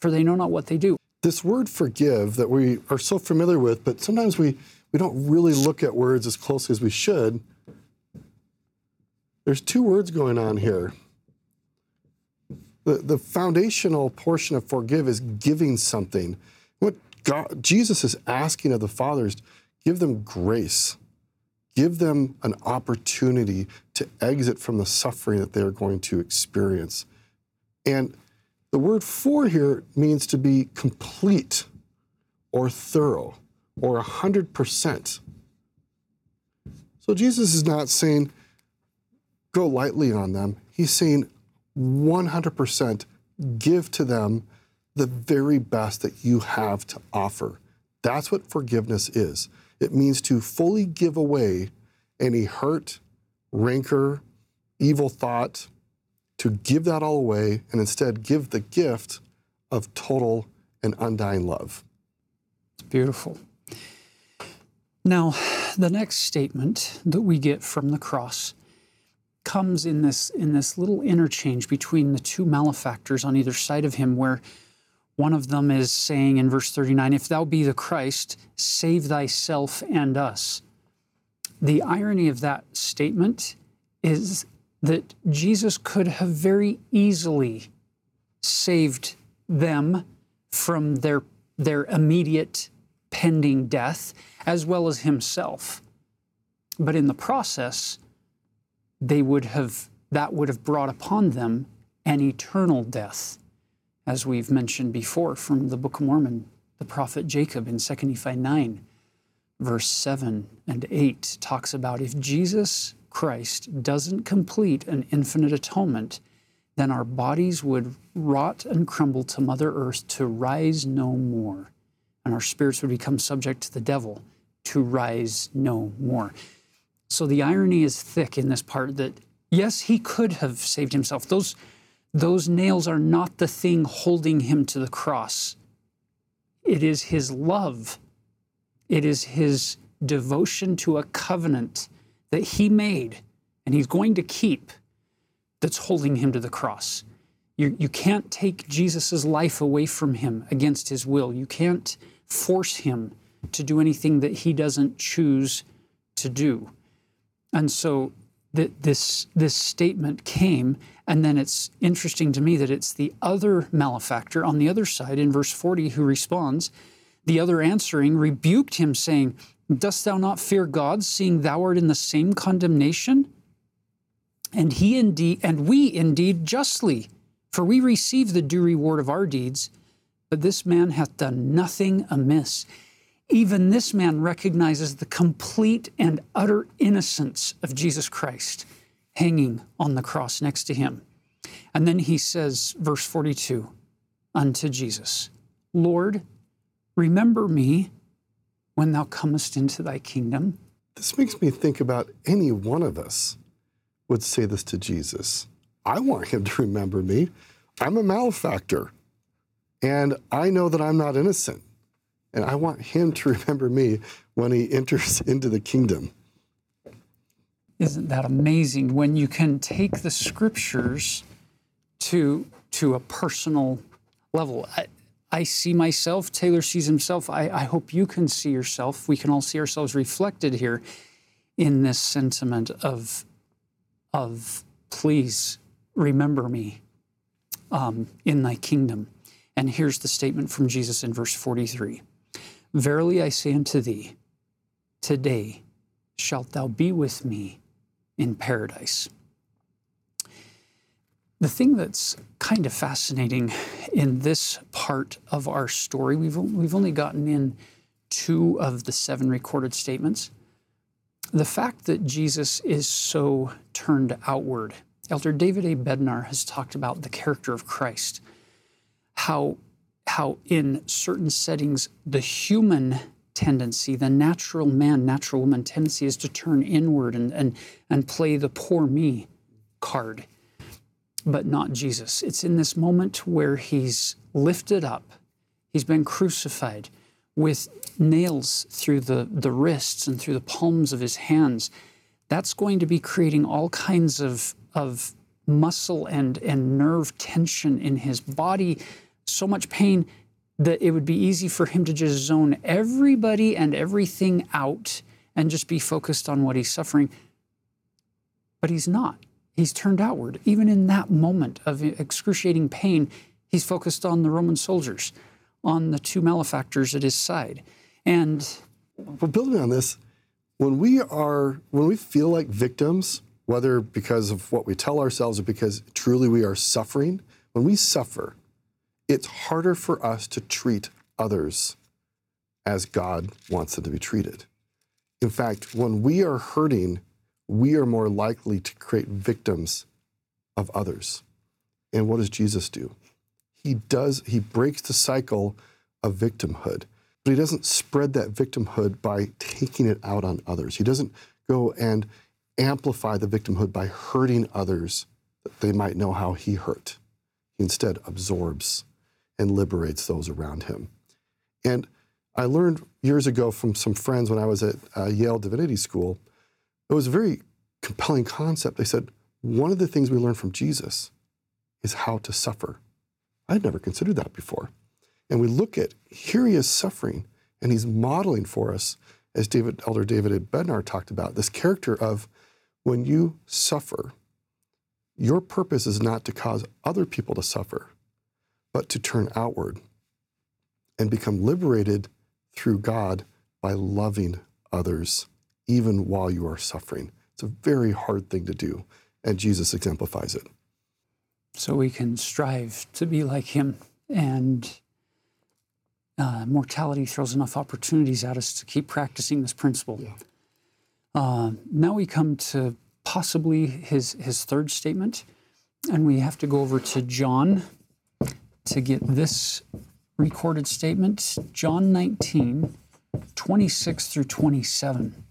for they know not what they do. This word forgive that we are so familiar with, but sometimes we, we don't really look at words as closely as we should there's two words going on here. The, the foundational portion of forgive is giving something. What God, Jesus is asking of the fathers, give them grace. Give them an opportunity to exit from the suffering that they are going to experience. And the word for here means to be complete or thorough or 100%. So Jesus is not saying, go lightly on them. He's saying 100% give to them the very best that you have to offer. That's what forgiveness is. It means to fully give away any hurt, rancor, evil thought, to give that all away and instead give the gift of total and undying love. It's beautiful. Now, the next statement that we get from the cross comes in this in this little interchange between the two malefactors on either side of him where one of them is saying in verse 39 if thou be the Christ save thyself and us the irony of that statement is that Jesus could have very easily saved them from their, their immediate pending death, as well as himself. But in the process, they would have, that would have brought upon them an eternal death, as we've mentioned before from the Book of Mormon, the prophet Jacob in 2 Nephi 9, verse 7 and 8, talks about if Jesus Christ doesn't complete an infinite atonement, then our bodies would rot and crumble to Mother Earth to rise no more. And our spirits would become subject to the devil to rise no more. So the irony is thick in this part that, yes, he could have saved himself. Those, those nails are not the thing holding him to the cross. It is his love, it is his devotion to a covenant that he made and he's going to keep that's holding him to the cross. You, you can't take Jesus' life away from him against his will. You can't force him to do anything that he doesn't choose to do. And so th- this, this statement came, and then it's interesting to me that it's the other malefactor on the other side in verse 40 who responds. The other answering rebuked him, saying, Dost thou not fear God, seeing thou art in the same condemnation? And he indeed, and we indeed justly, for we receive the due reward of our deeds. But this man hath done nothing amiss. Even this man recognizes the complete and utter innocence of Jesus Christ hanging on the cross next to him. And then he says, verse 42, unto Jesus, Lord, remember me when thou comest into thy kingdom. This makes me think about any one of us would say this to Jesus. I want him to remember me. I'm a malefactor, and I know that I'm not innocent. And I want him to [LAUGHS] remember me when he enters into the kingdom. Isn't that amazing when you can take the scriptures to, to a personal level? I, I see myself, Taylor sees himself. I, I hope you can see yourself. We can all see ourselves reflected here in this sentiment of, of please remember me um, in thy kingdom. And here's the statement from Jesus in verse 43 Verily I say unto thee, today shalt thou be with me in paradise. The thing that's kind of fascinating in this part of our story, we've, we've only gotten in two of the seven recorded statements. The fact that Jesus is so turned outward. Elder David A. Bednar has talked about the character of Christ, how, how in certain settings, the human tendency, the natural man, natural woman tendency is to turn inward and, and, and play the poor me card but not Jesus. It's in this moment where he's lifted up, he's been crucified with nails through the, the wrists and through the palms of his hands. That's going to be creating all kinds of, of muscle and, and nerve tension in his body, so much pain that it would be easy for him to just zone everybody and everything out and just be focused on what he's suffering. But he's not He's turned outward. Even in that moment of excruciating pain, he's focused on the Roman soldiers, on the two malefactors at his side. And well, building on this, when we are when we feel like victims, whether because of what we tell ourselves or because truly we are suffering, when we suffer, it's harder for us to treat others as God wants them to be treated. In fact, when we are hurting, we are more likely to create victims of others. And what does Jesus do? He does, he breaks the cycle of victimhood, but he doesn't spread that victimhood by taking it out on others. He doesn't go and amplify the victimhood by hurting others that they might know how he hurt. He instead absorbs and liberates those around him. And I learned years ago from some friends when I was at uh, Yale Divinity School it was a very compelling concept. They said, one of the things we learn from Jesus is how to suffer. I had never considered that before. And we look at here he is suffering, and he's modeling for us, as David Elder David Bednar talked about, this character of when you suffer, your purpose is not to cause other people to suffer, but to turn outward and become liberated through God by loving others, even while you are suffering. It's a very hard thing to do, and Jesus exemplifies it. So we can strive to be like him, and uh, mortality throws enough opportunities at us to keep practicing this principle. Yeah. Uh, now we come to possibly his, his third statement, and we have to go over to John to get this recorded statement. John 19, 26 through 27.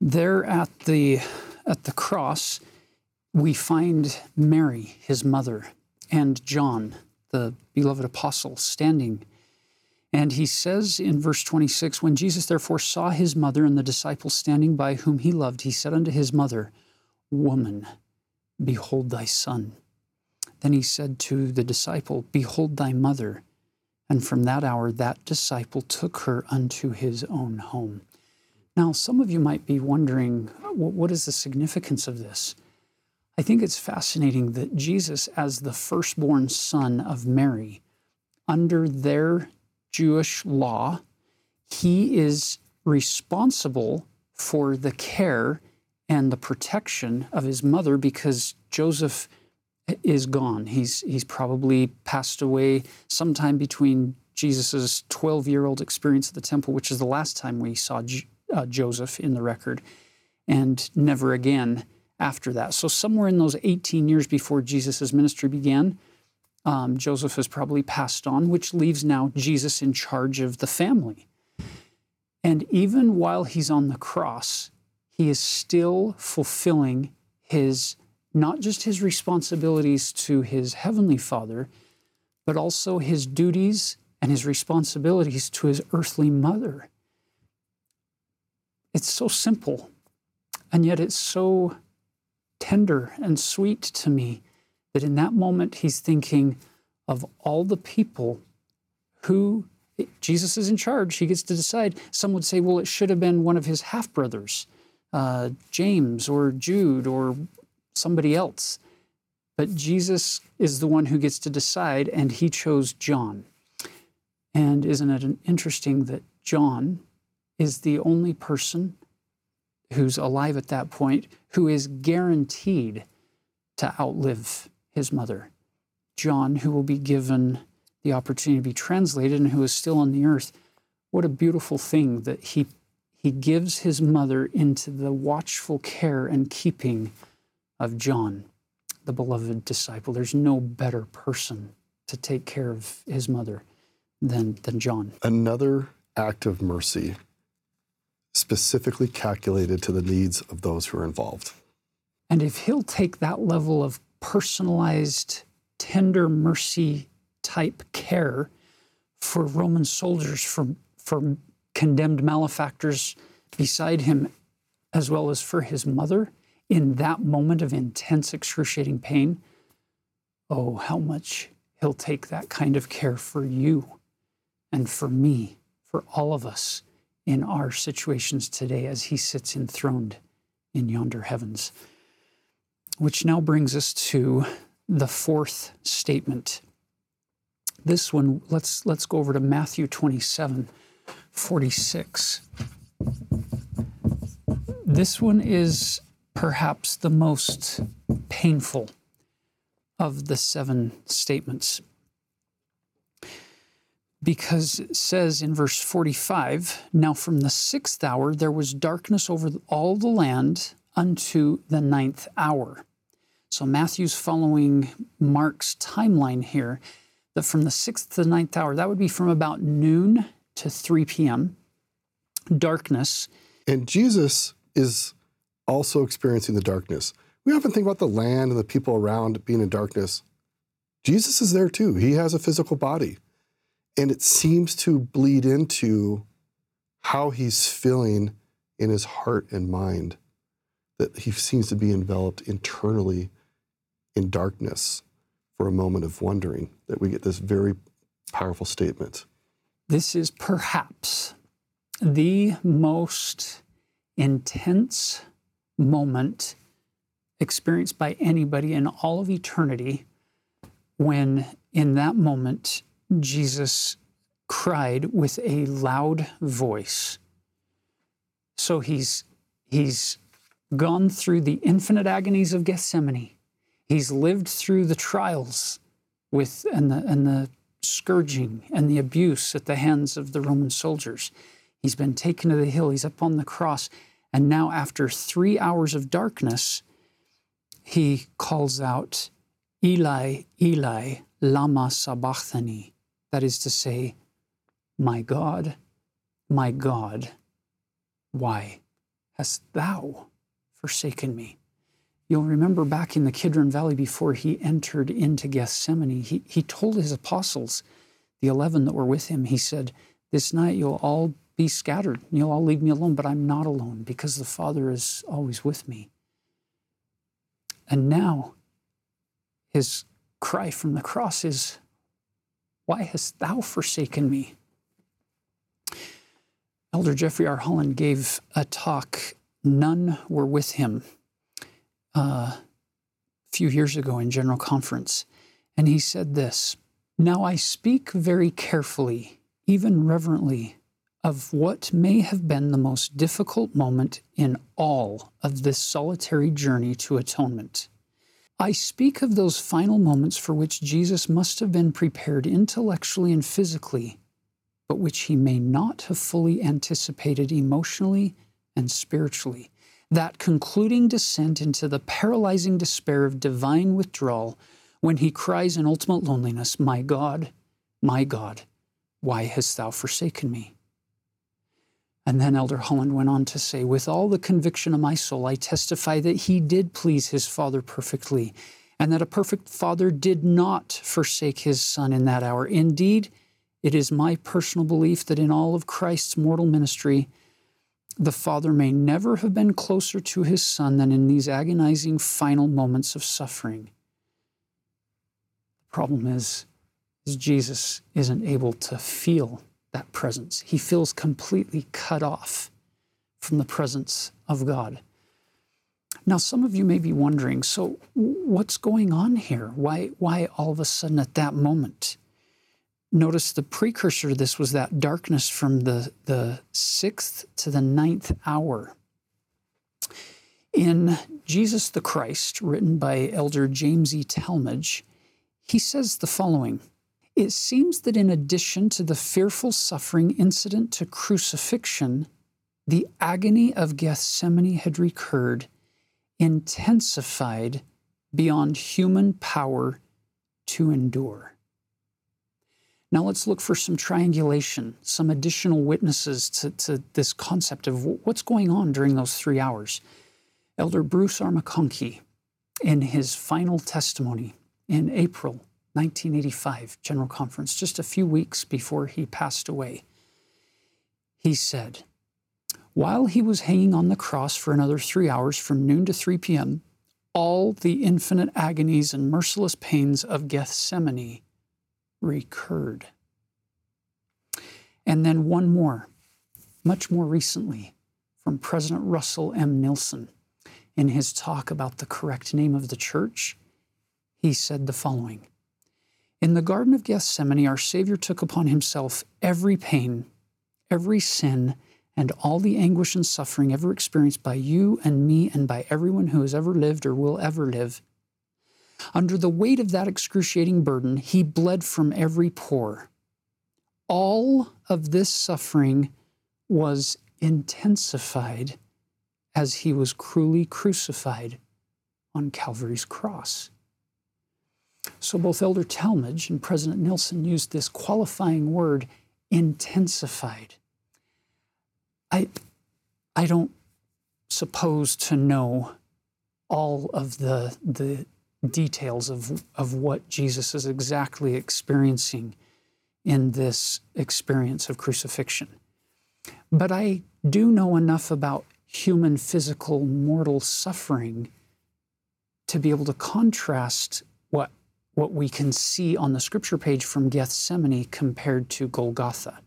There at the, at the cross, we find Mary, his mother, and John, the beloved apostle, standing. And he says in verse 26 When Jesus therefore saw his mother and the disciples standing by whom he loved, he said unto his mother, Woman, behold thy son. Then he said to the disciple, Behold thy mother. And from that hour, that disciple took her unto his own home. Now, some of you might be wondering, what is the significance of this? I think it's fascinating that Jesus, as the firstborn son of Mary, under their Jewish law, he is responsible for the care and the protection of his mother because Joseph is gone. He's he's probably passed away sometime between Jesus' 12 year old experience at the temple, which is the last time we saw J- uh, Joseph in the record, and never again after that. So, somewhere in those 18 years before Jesus' ministry began, um, Joseph has probably passed on, which leaves now Jesus in charge of the family. And even while he's on the cross, he is still fulfilling his not just his responsibilities to his heavenly father, but also his duties and his responsibilities to his earthly mother. It's so simple, and yet it's so tender and sweet to me that in that moment he's thinking of all the people who Jesus is in charge. He gets to decide. Some would say, well, it should have been one of his half brothers, uh, James or Jude or somebody else. But Jesus is the one who gets to decide, and he chose John. And isn't it interesting that John is the only person who's alive at that point who is guaranteed to outlive his mother? John, who will be given the opportunity to be translated and who is still on the earth. What a beautiful thing that he, he gives his mother into the watchful care and keeping of John, the beloved disciple. There's no better person to take care of his mother than, than John. Another act of mercy specifically calculated to the needs of those who are involved. And if he'll take that level of personalized, tender mercy type care for Roman soldiers, for, for condemned malefactors beside him, as well as for his mother, in that moment of intense, excruciating pain, oh, how much He'll take that kind of care for you and for me, for all of us in our situations today as He sits enthroned in yonder heavens. Which now brings us to the fourth statement. This one, let's, let's go over to Matthew 27 46. This one is perhaps the most painful of the seven statements. Because it says in verse 45 Now from the sixth hour there was darkness over all the land unto the ninth hour. So Matthew's following Mark's timeline here that from the sixth to the ninth hour, that would be from about noon to 3 p.m., darkness. And Jesus is also experiencing the darkness. We often think about the land and the people around being in darkness. Jesus is there too. He has a physical body. And it seems to bleed into how he's feeling in his heart and mind, that he seems to be enveloped internally in darkness for a moment of wondering, that we get this very powerful statement. This is perhaps the most intense moment experienced by anybody in all of eternity when, in that moment, Jesus cried with a loud voice. So he's, he's gone through the infinite agonies of Gethsemane. He's lived through the trials with and the, and the scourging and the abuse at the hands of the Roman soldiers. He's been taken to the hill, he's up on the cross, and now, after three hours of darkness, he calls out, Eli, Eli, Lama Sabachthani. That is to say, My God, my God, why hast thou forsaken me? You'll remember back in the Kidron Valley before he entered into Gethsemane, he, he told his apostles, the 11 that were with him, he said, This night you'll all be scattered. You'll all leave me alone, but I'm not alone because the Father is always with me. And now his cry from the cross is, Why hast thou forsaken me? Elder Jeffrey R. Holland gave a talk, none were with him uh, a few years ago in General Conference, and he said this Now I speak very carefully, even reverently, of what may have been the most difficult moment in all of this solitary journey to atonement. I speak of those final moments for which Jesus must have been prepared intellectually and physically, but which he may not have fully anticipated emotionally and spiritually that concluding descent into the paralyzing despair of divine withdrawal when he cries in ultimate loneliness, My God, my God, why hast thou forsaken me? And then Elder Holland went on to say, With all the conviction of my soul, I testify that he did please his Father perfectly, and that a perfect Father did not forsake his Son in that hour. Indeed, it is my personal belief that in all of Christ's mortal ministry, the Father may never have been closer to his Son than in these agonizing final moments of suffering. The problem is, is Jesus isn't able to feel that presence. He feels completely cut off from the presence of God. Now, some of you may be wondering so, what's going on here? Why, why all of a sudden at that moment? Notice the precursor to this was that darkness from the, the sixth to the ninth hour. In Jesus the Christ, written by Elder James E. Talmage, he says the following It seems that in addition to the fearful suffering incident to crucifixion, the agony of Gethsemane had recurred, intensified beyond human power to endure. Now let's look for some triangulation, some additional witnesses to, to this concept of what's going on during those three hours. Elder Bruce R. McConkie, in his final testimony in April 1985 General Conference, just a few weeks before he passed away, he said, While he was hanging on the cross for another three hours from noon to 3 p.m., all the infinite agonies and merciless pains of Gethsemane recurred. And then one more, much more recently, from President Russell M. Nelson. In his talk about the correct name of the church, he said the following In the Garden of Gethsemane, our Savior took upon himself every pain, every sin, and all the anguish and suffering ever experienced by you and me and by everyone who has ever lived or will ever live under the weight of that excruciating burden, he bled from every pore. All of this suffering was intensified as he was cruelly crucified on Calvary's cross. So both Elder Talmage and President Nelson used this qualifying word, intensified. I, I don't suppose to know all of the, the details of, of what Jesus is exactly experiencing in this experience of crucifixion. But I do know enough about human physical mortal suffering to be able to contrast what, what we can see on the scripture page from Gethsemane compared to Golgotha.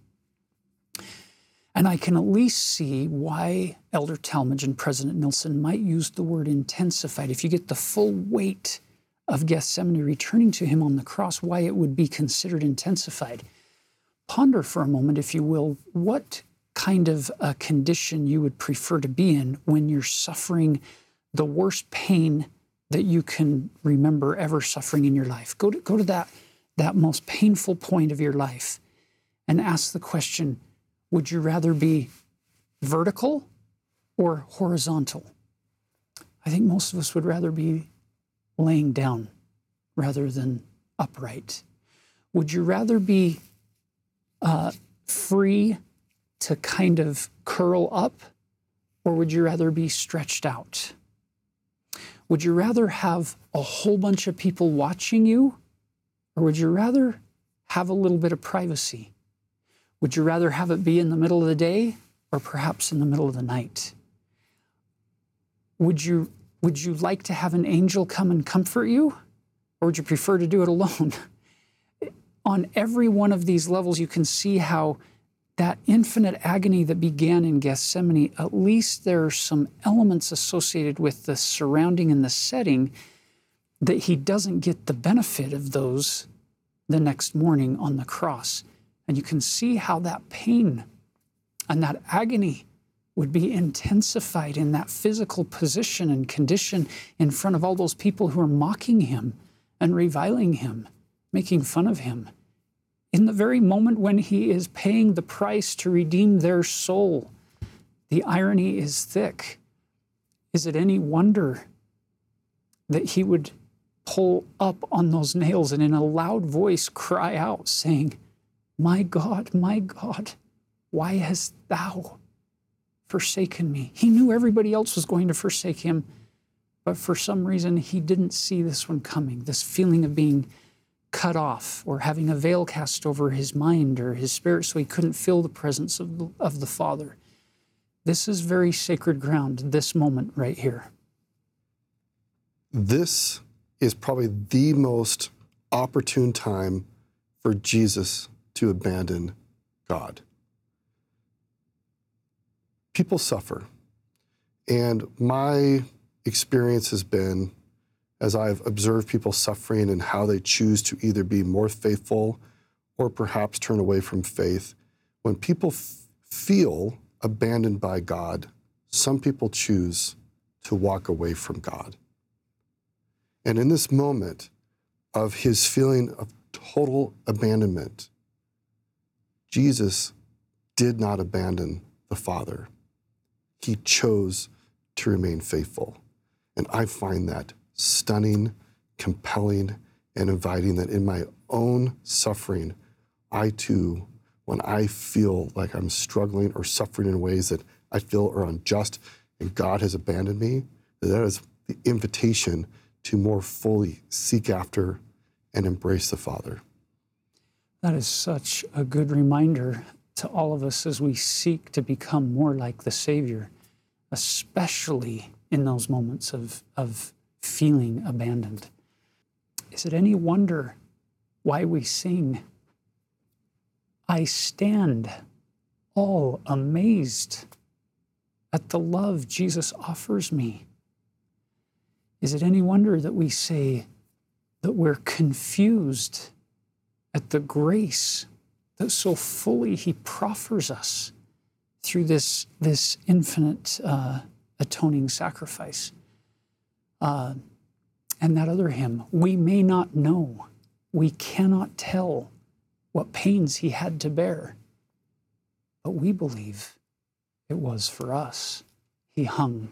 And I can at least see why Elder Talmage and President Nelson might use the word intensified. If you get the full weight of Gethsemane returning to him on the cross, why it would be considered intensified. Ponder for a moment, if you will, what kind of a condition you would prefer to be in when you're suffering the worst pain that you can remember ever suffering in your life. Go to, go to that, that most painful point of your life and ask the question would you rather be vertical or horizontal? I think most of us would rather be laying down rather than upright. Would you rather be uh, free to kind of curl up, or would you rather be stretched out? Would you rather have a whole bunch of people watching you, or would you rather have a little bit of privacy? Would you rather have it be in the middle of the day or perhaps in the middle of the night? Would you, would you like to have an angel come and comfort you, or would you prefer to do it alone? [LAUGHS] On every one of these levels, you can see how that infinite agony that began in Gethsemane, at least there are some elements associated with the surrounding and the setting that he doesn't get the benefit of those the next morning on the cross. And you can see how that pain and that agony would be intensified in that physical position and condition in front of all those people who are mocking him and reviling him, making fun of him in the very moment when he is paying the price to redeem their soul. The irony is thick. Is it any wonder that he would pull up on those nails and in a loud voice cry out, saying, My God, my God, why hast thou forsaken me? He knew everybody else was going to forsake him, but for some reason he didn't see this one coming, this feeling of being cut off or having a veil cast over his mind or his spirit so he couldn't feel the presence of the, of the Father. This is very sacred ground, this moment right here. This is probably the most opportune time for Jesus to abandon God. People suffer. And my experience has been as I've observed people suffering and how they choose to either be more faithful or perhaps turn away from faith. When people f- feel abandoned by God, some people choose to walk away from God. And in this moment of his feeling of total abandonment, Jesus did not abandon the Father. He chose to remain faithful. And I find that stunning, compelling, and inviting that in my own suffering, I too, when I feel like I'm struggling or suffering in ways that I feel are unjust and God has abandoned me, that is the invitation to more fully seek after and embrace the Father. That is such a good reminder to all of us as we seek to become more like the Savior, especially in those moments of, of feeling abandoned. Is it any wonder why we sing, I stand all amazed at the love Jesus offers me? Is it any wonder that we say that we're confused at the grace that so fully He proffers us through this, this infinite uh, atoning sacrifice? Uh, and that other hymn, we may not know, we cannot tell what pains he had to bear, but we believe it was for us. He hung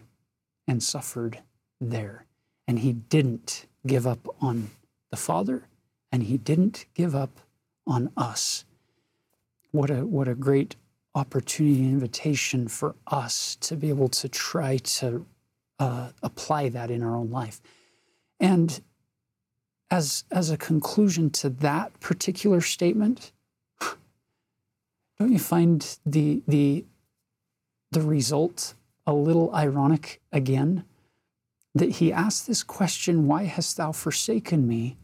and suffered there, and he didn't give up on the Father, and he didn't give up on us. What a, what a great opportunity and invitation for us to be able to try to uh, apply that in our own life. And as, as a conclusion to that particular statement, don't you find the, the, the result a little ironic again? That he asked this question, Why hast thou forsaken me?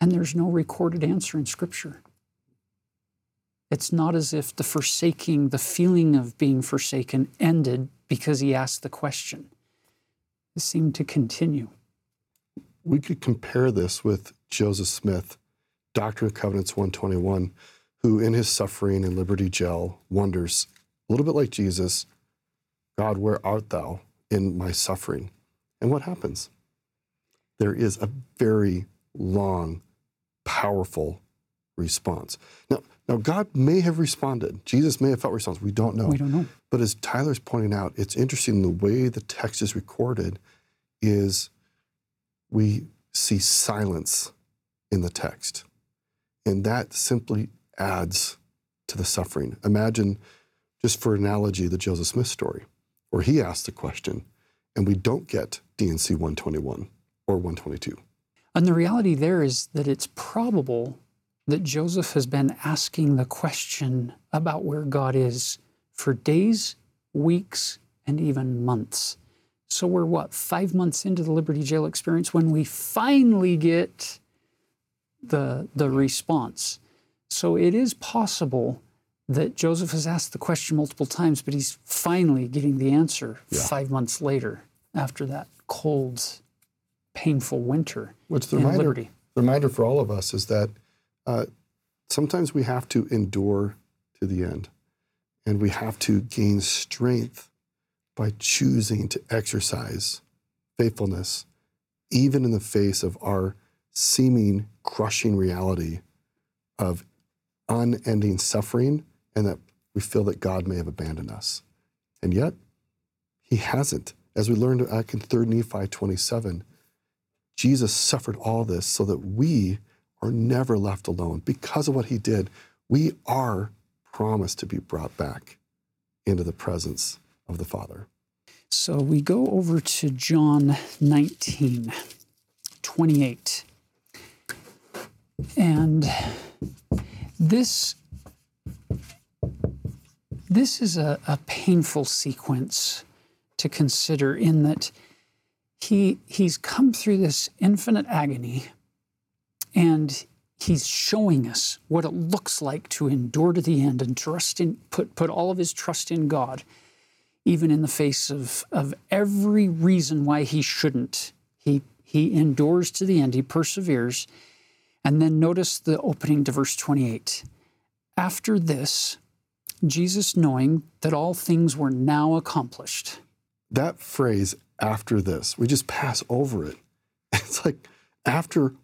And there's no recorded answer in Scripture. It's not as if the forsaking, the feeling of being forsaken ended because he asked the question. It seemed to continue. We could compare this with Joseph Smith, Doctrine and Covenants 121, who in his suffering in Liberty Jail wonders, a little bit like Jesus, God, where art thou in my suffering? And what happens? There is a very long, powerful response. Now, now God may have responded. Jesus may have felt response. We don't know. We don't know. But as Tyler's pointing out, it's interesting the way the text is recorded is we see silence in the text. And that simply adds to the suffering. Imagine, just for analogy, the Joseph Smith story, where he asked the question, and we don't get D&C 121 or 122. And the reality there is that it's probable that Joseph has been asking the question about where God is for days, weeks, and even months. So we're what, five months into the Liberty Jail experience when we finally get the, the response. So it is possible that Joseph has asked the question multiple times, but he's finally getting the answer Yeah. five months later after that cold, painful winter What's the in reminder, Liberty. the reminder for all of us is that uh, sometimes we have to endure to the end, and we have to gain strength by choosing to exercise faithfulness, even in the face of our seeming crushing reality of unending suffering, and that we feel that God may have abandoned us. And yet, He hasn't. As we learned back in 3 Nephi 27, Jesus suffered all this so that we are never left alone. Because of what he did, we are promised to be brought back into the presence of the Father. So we go over to John 19, 28. And this this is a, a painful sequence to consider in that he he's come through this infinite agony and he's showing us what it looks like to endure to the end and trust in put put all of his trust in God even in the face of, of every reason why he shouldn't. He, he endures to the end, he perseveres. And then notice the opening to verse 28. After this, Jesus, knowing that all things were now accomplished, That phrase, after this, we just pass over it. [LAUGHS] It's like after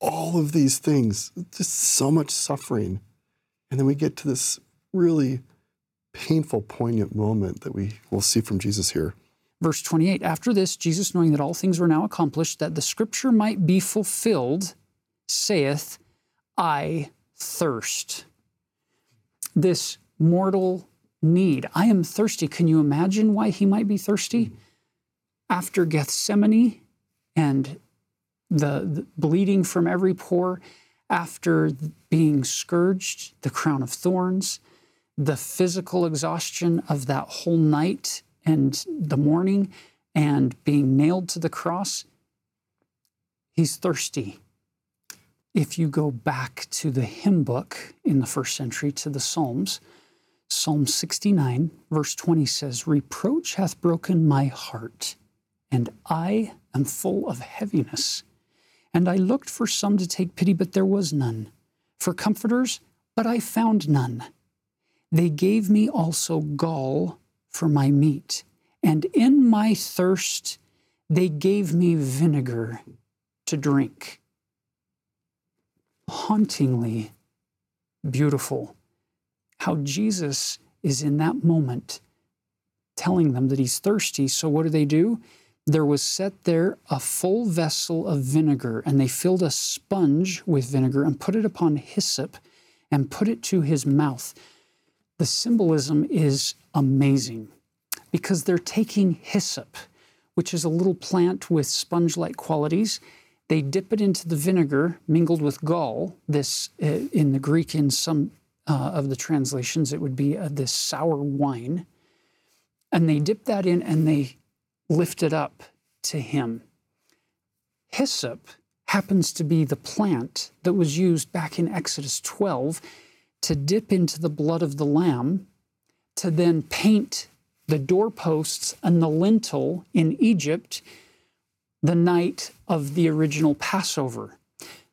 all of these things, just so much suffering. And then we get to this really painful, poignant moment that we will see from Jesus here. verse 28 After this, Jesus, knowing that all things were now accomplished, that the scripture might be fulfilled, saith, I thirst. This mortal need. I am thirsty. Can you imagine why he might be thirsty? After Gethsemane and the, the bleeding from every pore, after being scourged, the crown of thorns, the physical exhaustion of that whole night and the morning and being nailed to the cross, he's thirsty. If you go back to the hymn book in the first century, to the Psalms, Psalm 69, verse 20 says, Reproach hath broken my heart, and I am full of heaviness. And I looked for some to take pity, but there was none. For comforters, but I found none. They gave me also gall for my meat, and in my thirst they gave me vinegar to drink. Hauntingly beautiful how Jesus is in that moment telling them that he's thirsty. So, what do they do? There was set there a full vessel of vinegar, and they filled a sponge with vinegar and put it upon hyssop and put it to his mouth. The symbolism is amazing because they're taking hyssop, which is a little plant with sponge like qualities. They dip it into the vinegar mingled with gall. This, uh, in the Greek, in some uh, of the translations, it would be uh, this sour wine. And they dip that in and they lift it up to him. Hyssop happens to be the plant that was used back in Exodus 12 to dip into the blood of the lamb, to then paint the doorposts and the lintel in Egypt the night of the original Passover.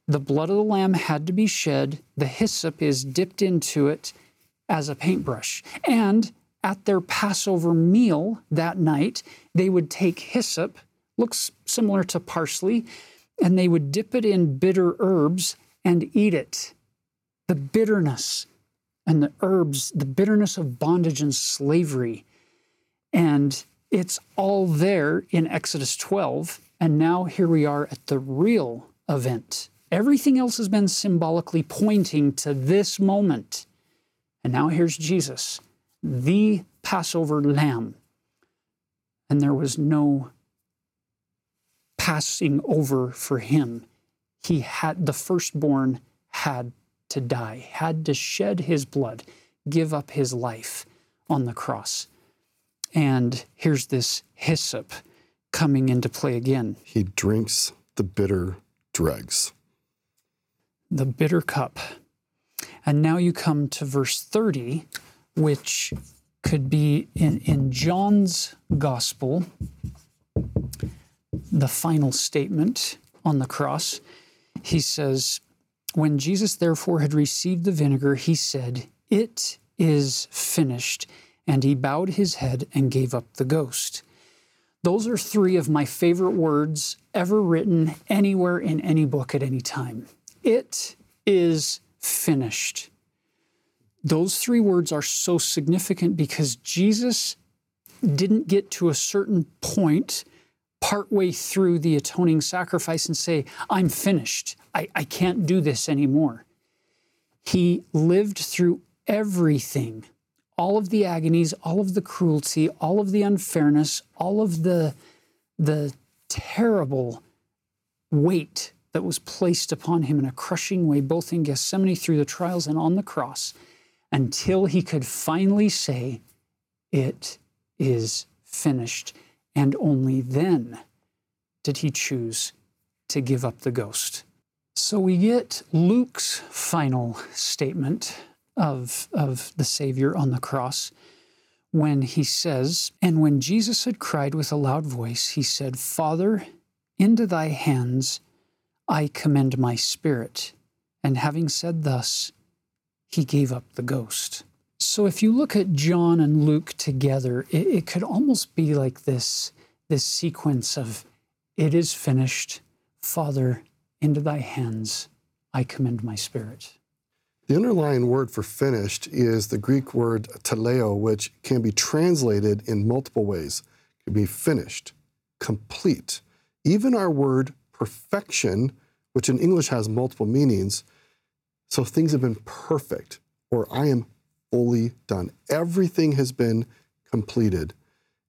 The blood of the lamb had to be shed, the hyssop is dipped into it as a paintbrush. And at their Passover meal that night, they would take hyssop, looks similar to parsley, and they would dip it in bitter herbs and eat it. The bitterness and the herbs, the bitterness of bondage and slavery. And it's all there in Exodus 12. And now here we are at the real event. Everything else has been symbolically pointing to this moment. And now here's Jesus, the Passover lamb. And there was no passing over for him. He had, the firstborn had to die, had to shed his blood, give up his life on the cross. And here's this hyssop coming into play again. He drinks the bitter dregs. The bitter cup. And now you come to verse 30, which could be in, in John's gospel, the final statement on the cross. He says, When Jesus therefore had received the vinegar, he said, It is finished. And he bowed his head and gave up the ghost. Those are three of my favorite words ever written anywhere in any book at any time. It is finished. Those three words are so significant because Jesus didn't get to a certain point partway through the atoning sacrifice and say, I'm finished. I, I can't do this anymore. He lived through everything all of the agonies, all of the cruelty, all of the unfairness, all of the, the terrible weight that was placed upon him in a crushing way, both in Gethsemane through the trials and on the cross, until he could finally say, It is finished. And only then did he choose to give up the ghost. So we get Luke's final statement of, of the Savior on the cross when he says, And when Jesus had cried with a loud voice, he said, Father, into thy hands I commend my spirit. And having said thus, he gave up the ghost. So if you look at John and Luke together, it, it could almost be like this, this sequence of, It is finished. Father, into thy hands I commend my spirit. The underlying word for finished is the Greek word teleo, which can be translated in multiple ways. It can be finished, complete. Even our word perfection, which in English has multiple meanings, so things have been perfect, or I am fully done. Everything has been completed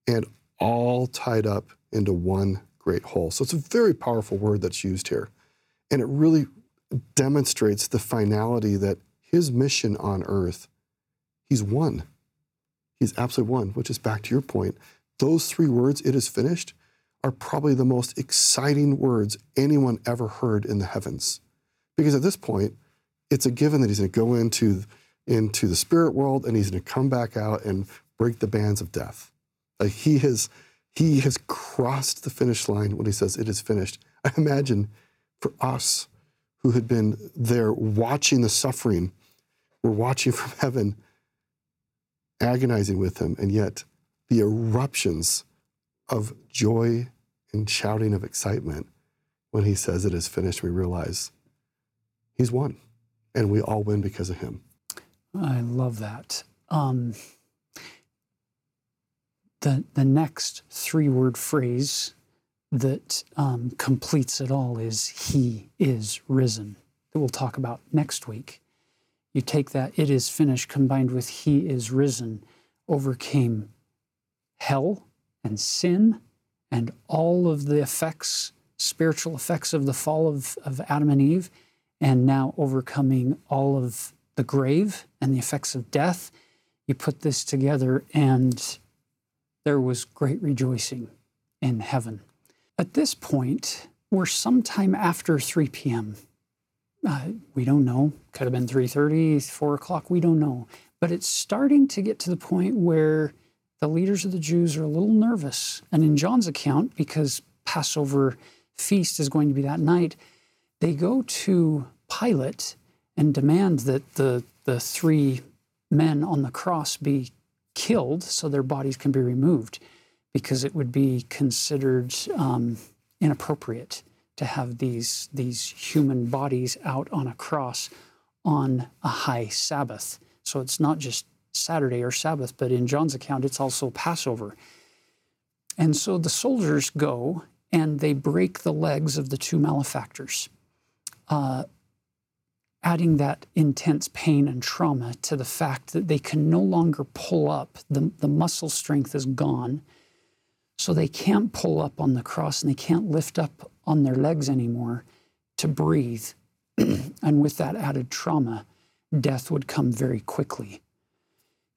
and all tied up into one great whole. So it's a very powerful word that's used here. And it really demonstrates the finality that his mission on earth, he's won. He's absolutely won, which is back to your point. Those three words, it is finished, are probably the most exciting words anyone ever heard in the heavens. Because at this point, it's a given that he's going to go into, into the spirit world and he's going to come back out and break the bands of death. Like he has, he has crossed the finish line when he says it is finished. I imagine for us, who had been there watching the suffering, we're watching from [LAUGHS] heaven, agonizing with him, and yet the eruptions of joy and shouting of excitement when he says it is finished, we realize he's won, and we all win because of him. I love that. Um, the the next three word phrase that um, completes it all is He is risen, that we'll talk about next week. You take that, it is finished, combined with He is risen, overcame hell and sin and all of the effects, spiritual effects of the fall of, of Adam and Eve, and now overcoming all of the grave and the effects of death. You put this together, and there was great rejoicing in heaven. At this point, we're sometime after 3 p.m. Uh, we don't know. Could have been 3:30, 4 o'clock. We don't know. But it's starting to get to the point where the leaders of the Jews are a little nervous. And in John's account, because Passover feast is going to be that night, they go to Pilate and demand that the, the three men on the cross be killed so their bodies can be removed because it would be considered um, inappropriate to have these, these human bodies out on a cross on a high Sabbath. So it's not just Saturday or Sabbath, but in John's account, it's also Passover. And so the soldiers go and they break the legs of the two malefactors, uh, adding that intense pain and trauma to the fact that they can no longer pull up. The, the muscle strength is gone. So they can't pull up on the cross and they can't lift up on their legs anymore to breathe. [CLEARS THROAT] and with that added trauma, death would come very quickly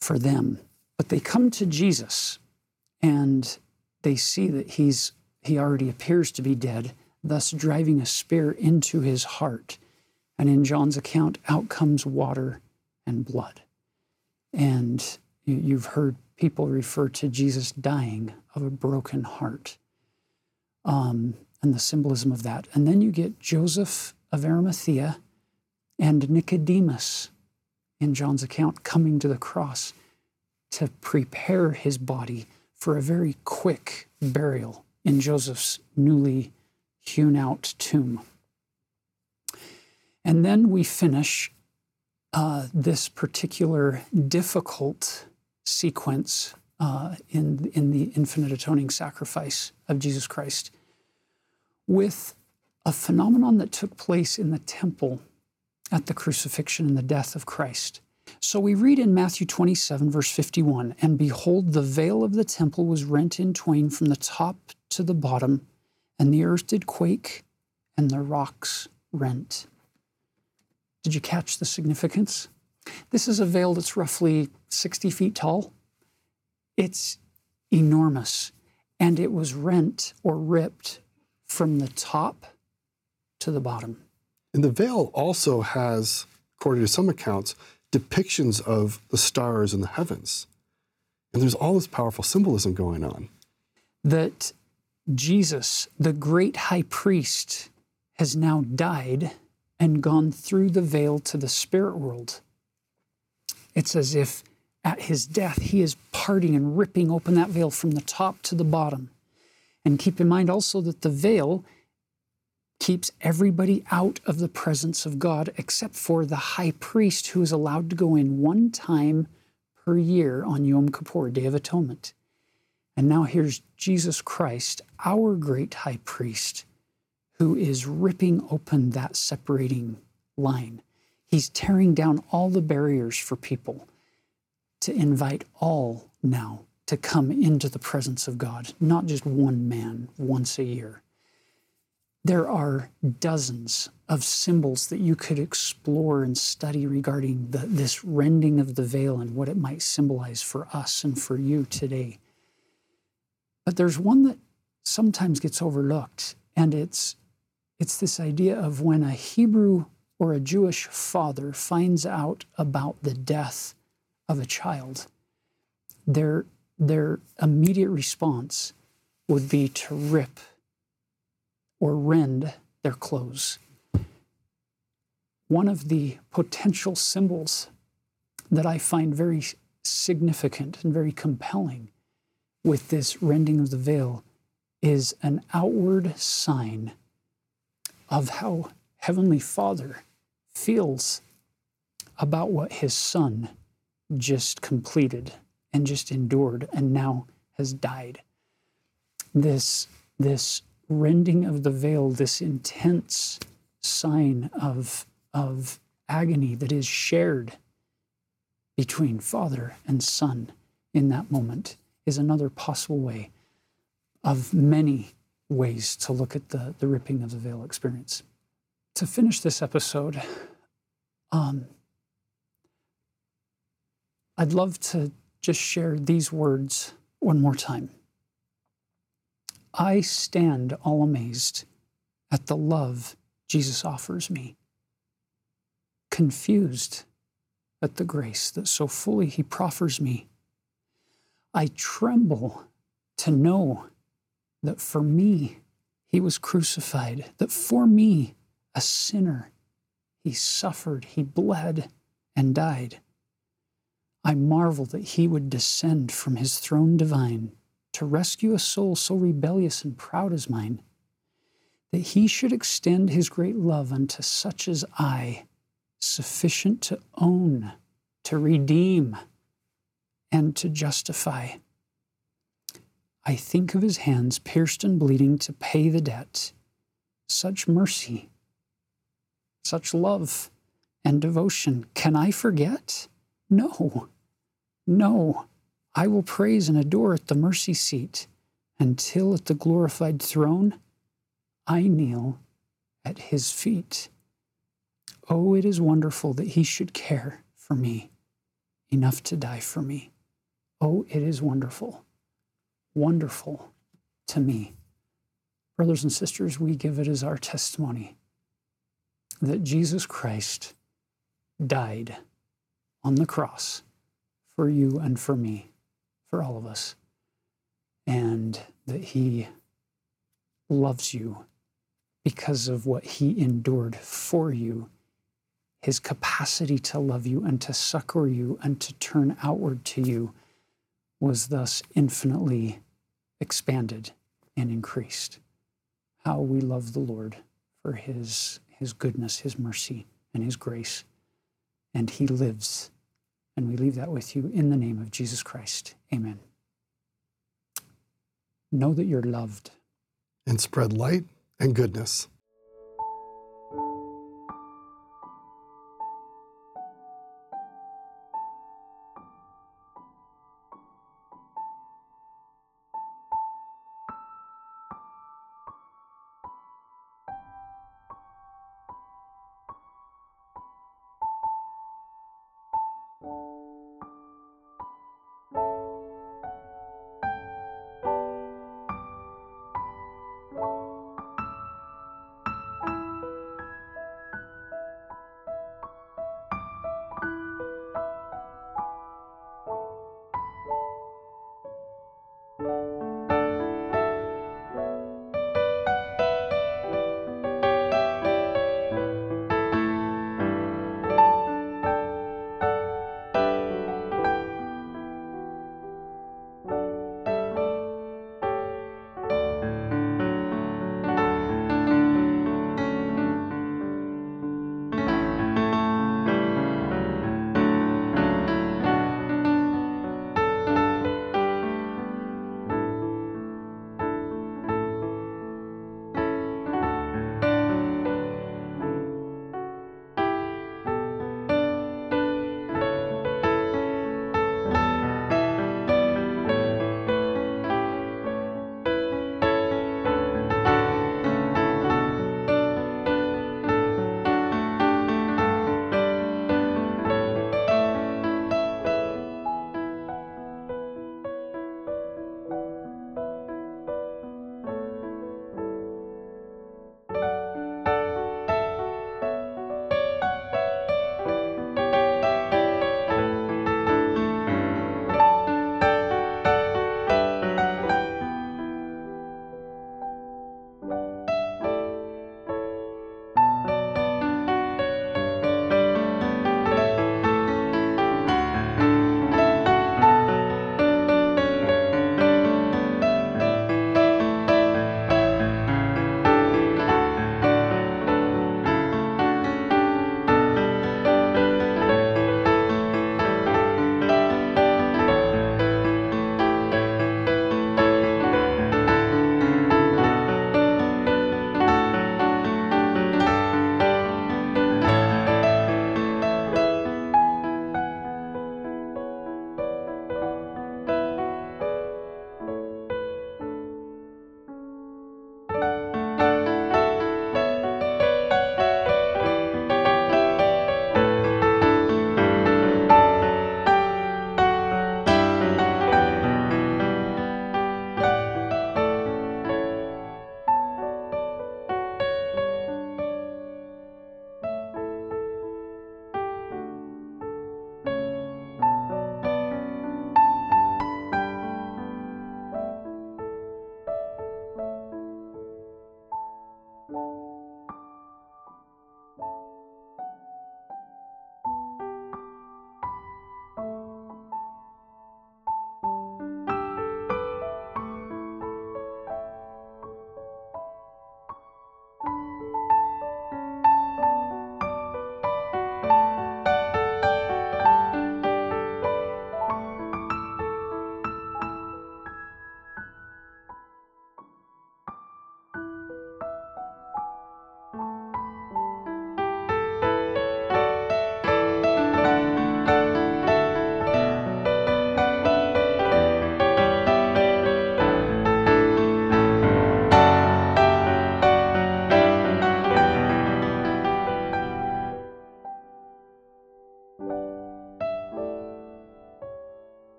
for them. But they come to Jesus and they see that he's he already appears to be dead, thus driving a spear into his heart. And in John's account, out comes water and blood. And you've heard people refer to Jesus dying of a broken heart um, and the symbolism of that. And then you get Joseph of Arimathea and Nicodemus in John's account coming to the cross to prepare his body for a very quick burial in Joseph's newly hewn out tomb. And then we finish uh, this particular difficult sequence uh, in, in the infinite atoning sacrifice of Jesus Christ with a phenomenon that took place in the temple at the crucifixion and the death of Christ. So we read in Matthew 27, verse 51 And behold, the veil of the temple was rent in twain from the top to the bottom, and the earth did quake, and the rocks rent. Did you catch the significance? This is a veil that's roughly 60 feet tall. It's enormous, and it was rent or ripped from the top to the bottom. And the veil also has, according to some accounts, depictions of the stars in the heavens. And there's all this powerful symbolism going on. That Jesus, the great high priest, has now died and gone through the veil to the spirit world. It's as if at his death he is parting and ripping open that veil from the top to the bottom. And keep in mind also that the veil keeps everybody out of the presence of God except for the high priest who is allowed to go in one time per year on Yom Kippur, Day of Atonement. And now here's Jesus Christ, our great high priest, who is ripping open that separating line. He's tearing down all the barriers for people to invite all now to come into the presence of God, not just one man once a year. There are dozens of symbols that you could explore and study regarding the, this rending of the veil and what it might symbolize for us and for you today. But there's one that sometimes gets overlooked, and it's, it's this idea of when a Hebrew or a Jewish father finds out about the death of a child, their, their immediate response would be to rip or rend their clothes. One of the potential symbols that I find very significant and very compelling with this rending of the veil is an outward sign of how Heavenly Father feels about what His Son just completed and just endured and now has died. This, this rending of the veil, this intense sign of, of agony that is shared between father and son in that moment is another possible way of many ways to look at the, the ripping of the veil experience. To finish this episode, um, I'd love to just share these words one more time. I stand all amazed at the love Jesus offers me. confused at the grace that so fully he proffers me. I tremble to know that for me he was crucified, that for me, a sinner, he suffered, he bled, and died. I marvel that he would descend from his throne divine to rescue a soul so rebellious and proud as mine, that he should extend his great love unto such as I, sufficient to own, to redeem, and to justify. I think of his hands pierced and bleeding to pay the debt. Such mercy, such love and devotion, can I forget? No, no. I will praise and adore at the mercy seat until at the glorified throne I kneel at his feet. Oh, it is wonderful that he should care for me enough to die for me. Oh, it is wonderful, wonderful to me. Brothers and sisters, we give it as our testimony that Jesus Christ died on the cross for you and for me, for all of us, and that he loves you because of what he endured for you his capacity to love you and to succor you and to turn outward to you was thus infinitely expanded and increased. How we love the Lord for his, his goodness, his mercy, and his grace. And he lives. And we leave that with you in the name of Jesus Christ. Amen. Know that you're loved. And spread light and goodness.